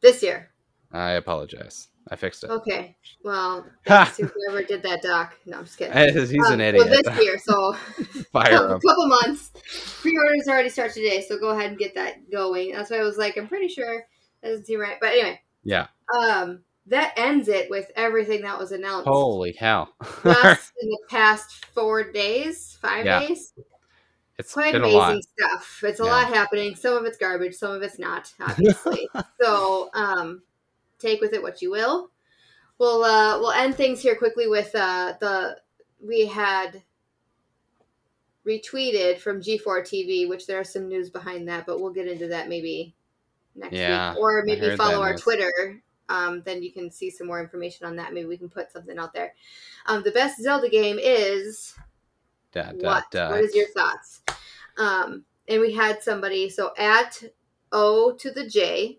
this year. I apologize. I fixed it. Okay. Well, *laughs* whoever did that doc. No, I'm just kidding. He's an Um, idiot. Well, this year, so *laughs* *laughs* Fire a couple months. Pre-orders already start today, so go ahead and get that going. That's why I was like, I'm pretty sure that doesn't seem right. But anyway, Yeah. um, that ends it with everything that was announced. Holy hell. Just in the past four days, five Yeah. days. it's Quite been a amazing stuff. It's a Yeah. lot happening. Some of it's garbage, some of it's not, obviously. so, um, take with it what you will. We'll uh, we'll end things here quickly with uh, the we had retweeted from G4 TV, which there are some news behind that, but we'll get into that maybe next Yeah, week, or maybe follow our news. Twitter. Um, then you can see some more information on that. Maybe we can put something out there. Um, the best Zelda game is Dot, dot, what? dot. What is your thoughts? Um, and we had somebody so at O to the J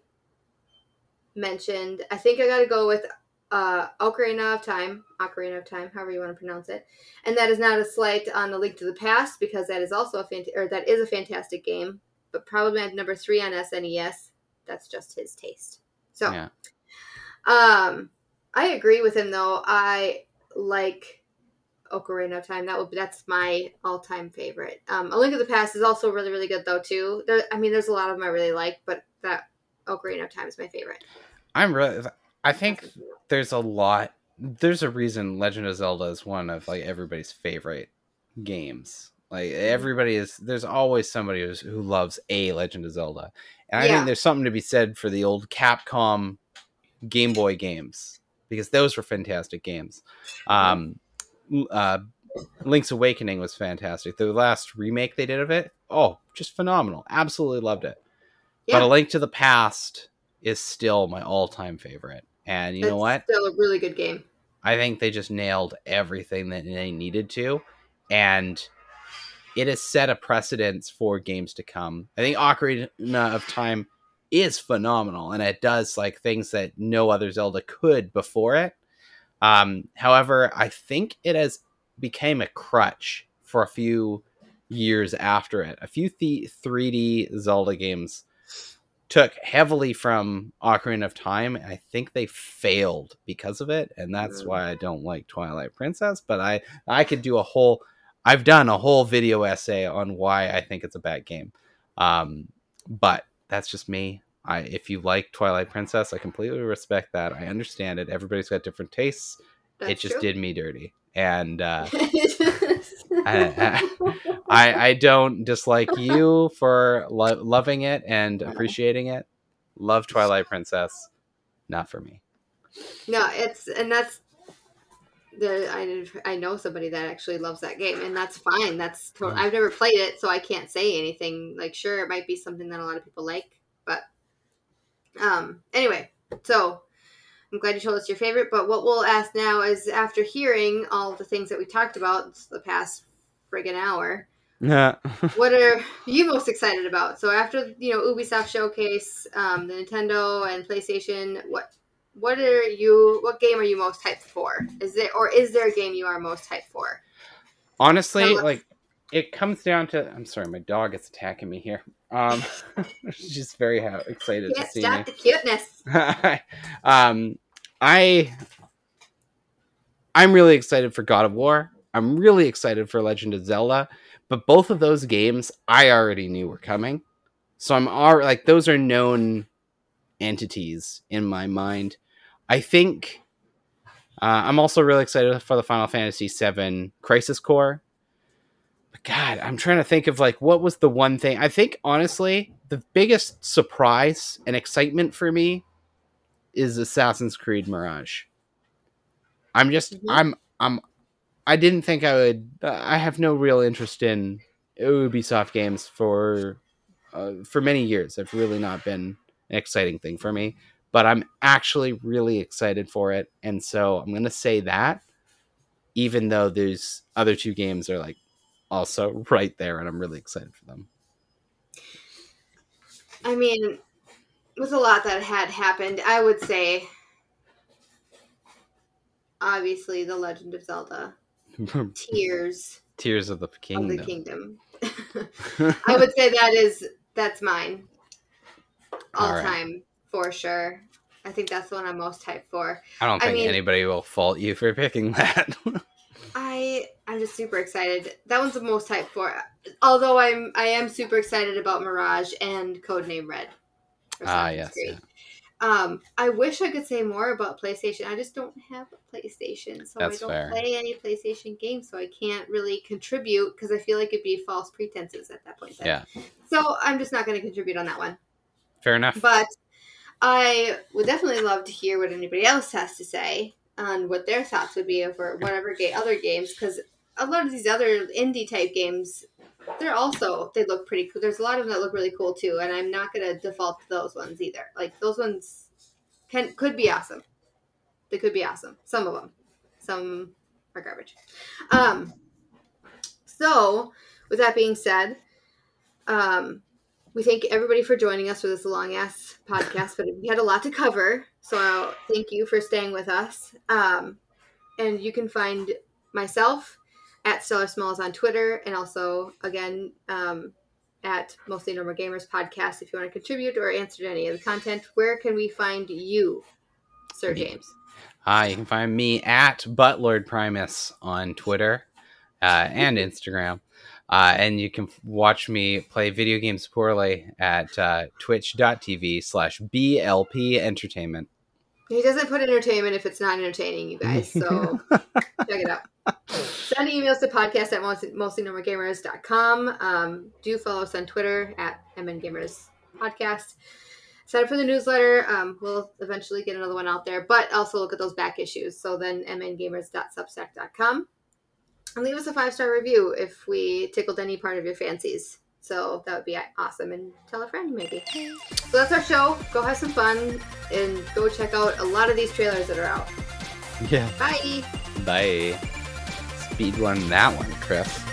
mentioned. I think I got to go with uh, Ocarina of Time, Ocarina of Time, however you want to pronounce it, and that is not a slight on the Link to the Past because that is also a fant- or that is a fantastic game, but probably at number three on SNES. That's just his taste. So. Yeah. Um, I agree with him though. I like Ocarina of Time. That would that's my all-time favorite. Um, A Link to the Past is also really really good though too. There, I mean, there's a lot of them I really like, but that Ocarina of Time is my favorite. I'm really. I think there's a lot. There's a reason Legend of Zelda is one of like everybody's favorite games. Like Mm-hmm. everybody is. There's always somebody who's, who loves a Legend of Zelda, and I Yeah. think there's something to be said for the old Capcom Game Boy games because those were fantastic games. Um, uh, Link's Awakening was fantastic. The last remake they did of it, oh, just phenomenal. Absolutely loved it. But A Link to the Past is still my all-time favorite. And you know what? Still a really good game. I think they just nailed everything that they needed to, and it has set a precedence for games to come. I think Ocarina of Time is phenomenal, and it does like things that no other Zelda could before it. Um, however, I think it has became a crutch for a few years after it. A few th- 3D Zelda games took heavily from Ocarina of Time, and I think they failed because of it, and that's Mm. why I don't like Twilight Princess. But I I could do a whole I've done a whole video essay on why I think it's a bad game. Um, but that's just me. I if you like Twilight Princess, I completely respect that. I understand it. Everybody's got different tastes. That's it just true. did me dirty, and uh, *laughs* *laughs* I, I I don't dislike you for lo- loving it and appreciating it. Love Twilight Princess, not for me. no, it's and that's the I I know somebody that actually loves that game, and that's fine. That's Mm. I've never played it, so I can't say anything. Like, sure, it might be something that a lot of people like, but um. Anyway, so I'm glad you told us your favorite. But what we'll ask now is, after hearing all the things that we talked about the past friggin' hour, *laughs* what are you most excited about? So after you know Ubisoft showcase, um, the Nintendo and PlayStation, what what are you? What game are you most hyped for? Is it or is there a game you are most hyped for? Honestly, like it comes down to. I'm sorry, my dog is attacking me here. Um, *laughs* *laughs* she's very ha- excited Can't to see stop me. the cuteness. *laughs* um, I I'm really excited for God of War. I'm really excited for Legend of Zelda, but both of those games I already knew were coming, so I'm already like those are known entities in my mind. I think uh, I'm also really excited for the Final Fantasy VII Crisis Core. God, I'm trying to think of like what was the one thing. I think honestly, the biggest surprise and excitement for me is Assassin's Creed Mirage. I'm just Mhm. I'm I'm I didn't think I would I have no real interest in Ubisoft games for uh, for many years. Have really not been an exciting thing for me, but I'm actually really excited for it and so I'm going to say that even though those other two games are like also right there and I'm really excited for them. I mean, with a lot that had happened, I would say obviously the Legend of Zelda, *laughs* Tears Tears of the of Kingdom. the Kingdom. *laughs* I would say that is that's mine. All All right. time for sure. I think that's the one I'm most hyped for. I don't I think mean- anybody will fault you for picking that. *laughs* I I'm just super excited. That one's the most hyped for. Although I'm I am super excited about Mirage and Codename Red. ah, yes. Yeah. Um, I wish I could say more about PlayStation. I just don't have a PlayStation, so That's I don't fair. play any PlayStation games, so I can't really contribute because I feel like it'd be false pretenses at that point. then. Yeah. So I'm just not going to contribute on that one. Fair enough. But I would definitely love to hear what anybody else has to say on what their thoughts would be over whatever ga- other games, because a lot of these other indie type games, they're also they look pretty cool. There's a lot of them that look really cool too, and I'm not gonna default to those ones either. Like those ones can could be awesome. They could be awesome. Some of them, some are garbage. Um. So, with that being said, um, we thank everybody for joining us for this long ass podcast, but we had a lot to cover. So I'll thank you for staying with us. Um, and you can find myself at Stellar Smalls on Twitter and also, again, um, at Mostly Normal Gamers podcast if you want to contribute or answer to any of the content. Where can we find you, Sir James? Uh, you can find me at Butlord Primus on Twitter uh, and Instagram. Uh, and you can f- watch me play video games poorly at uh, twitch.tv slash BLP Entertainment. He doesn't put entertainment if it's not entertaining, you guys. So *laughs* check it out. Send emails to podcast at most, mostlynormalgamers.com. Um, do follow us on Twitter at MNGamers Podcast. Sign up for the newsletter. Um, we'll eventually get another one out there, but also look at those back issues. So then mngamers.substack.com. And leave us a five star review if we tickled any part of your fancies. So that would be awesome. And tell a friend, maybe. So that's our show. Go have some fun and go check out a lot of these trailers that are out. Yeah. Bye. Bye. Speed run that one, Chris.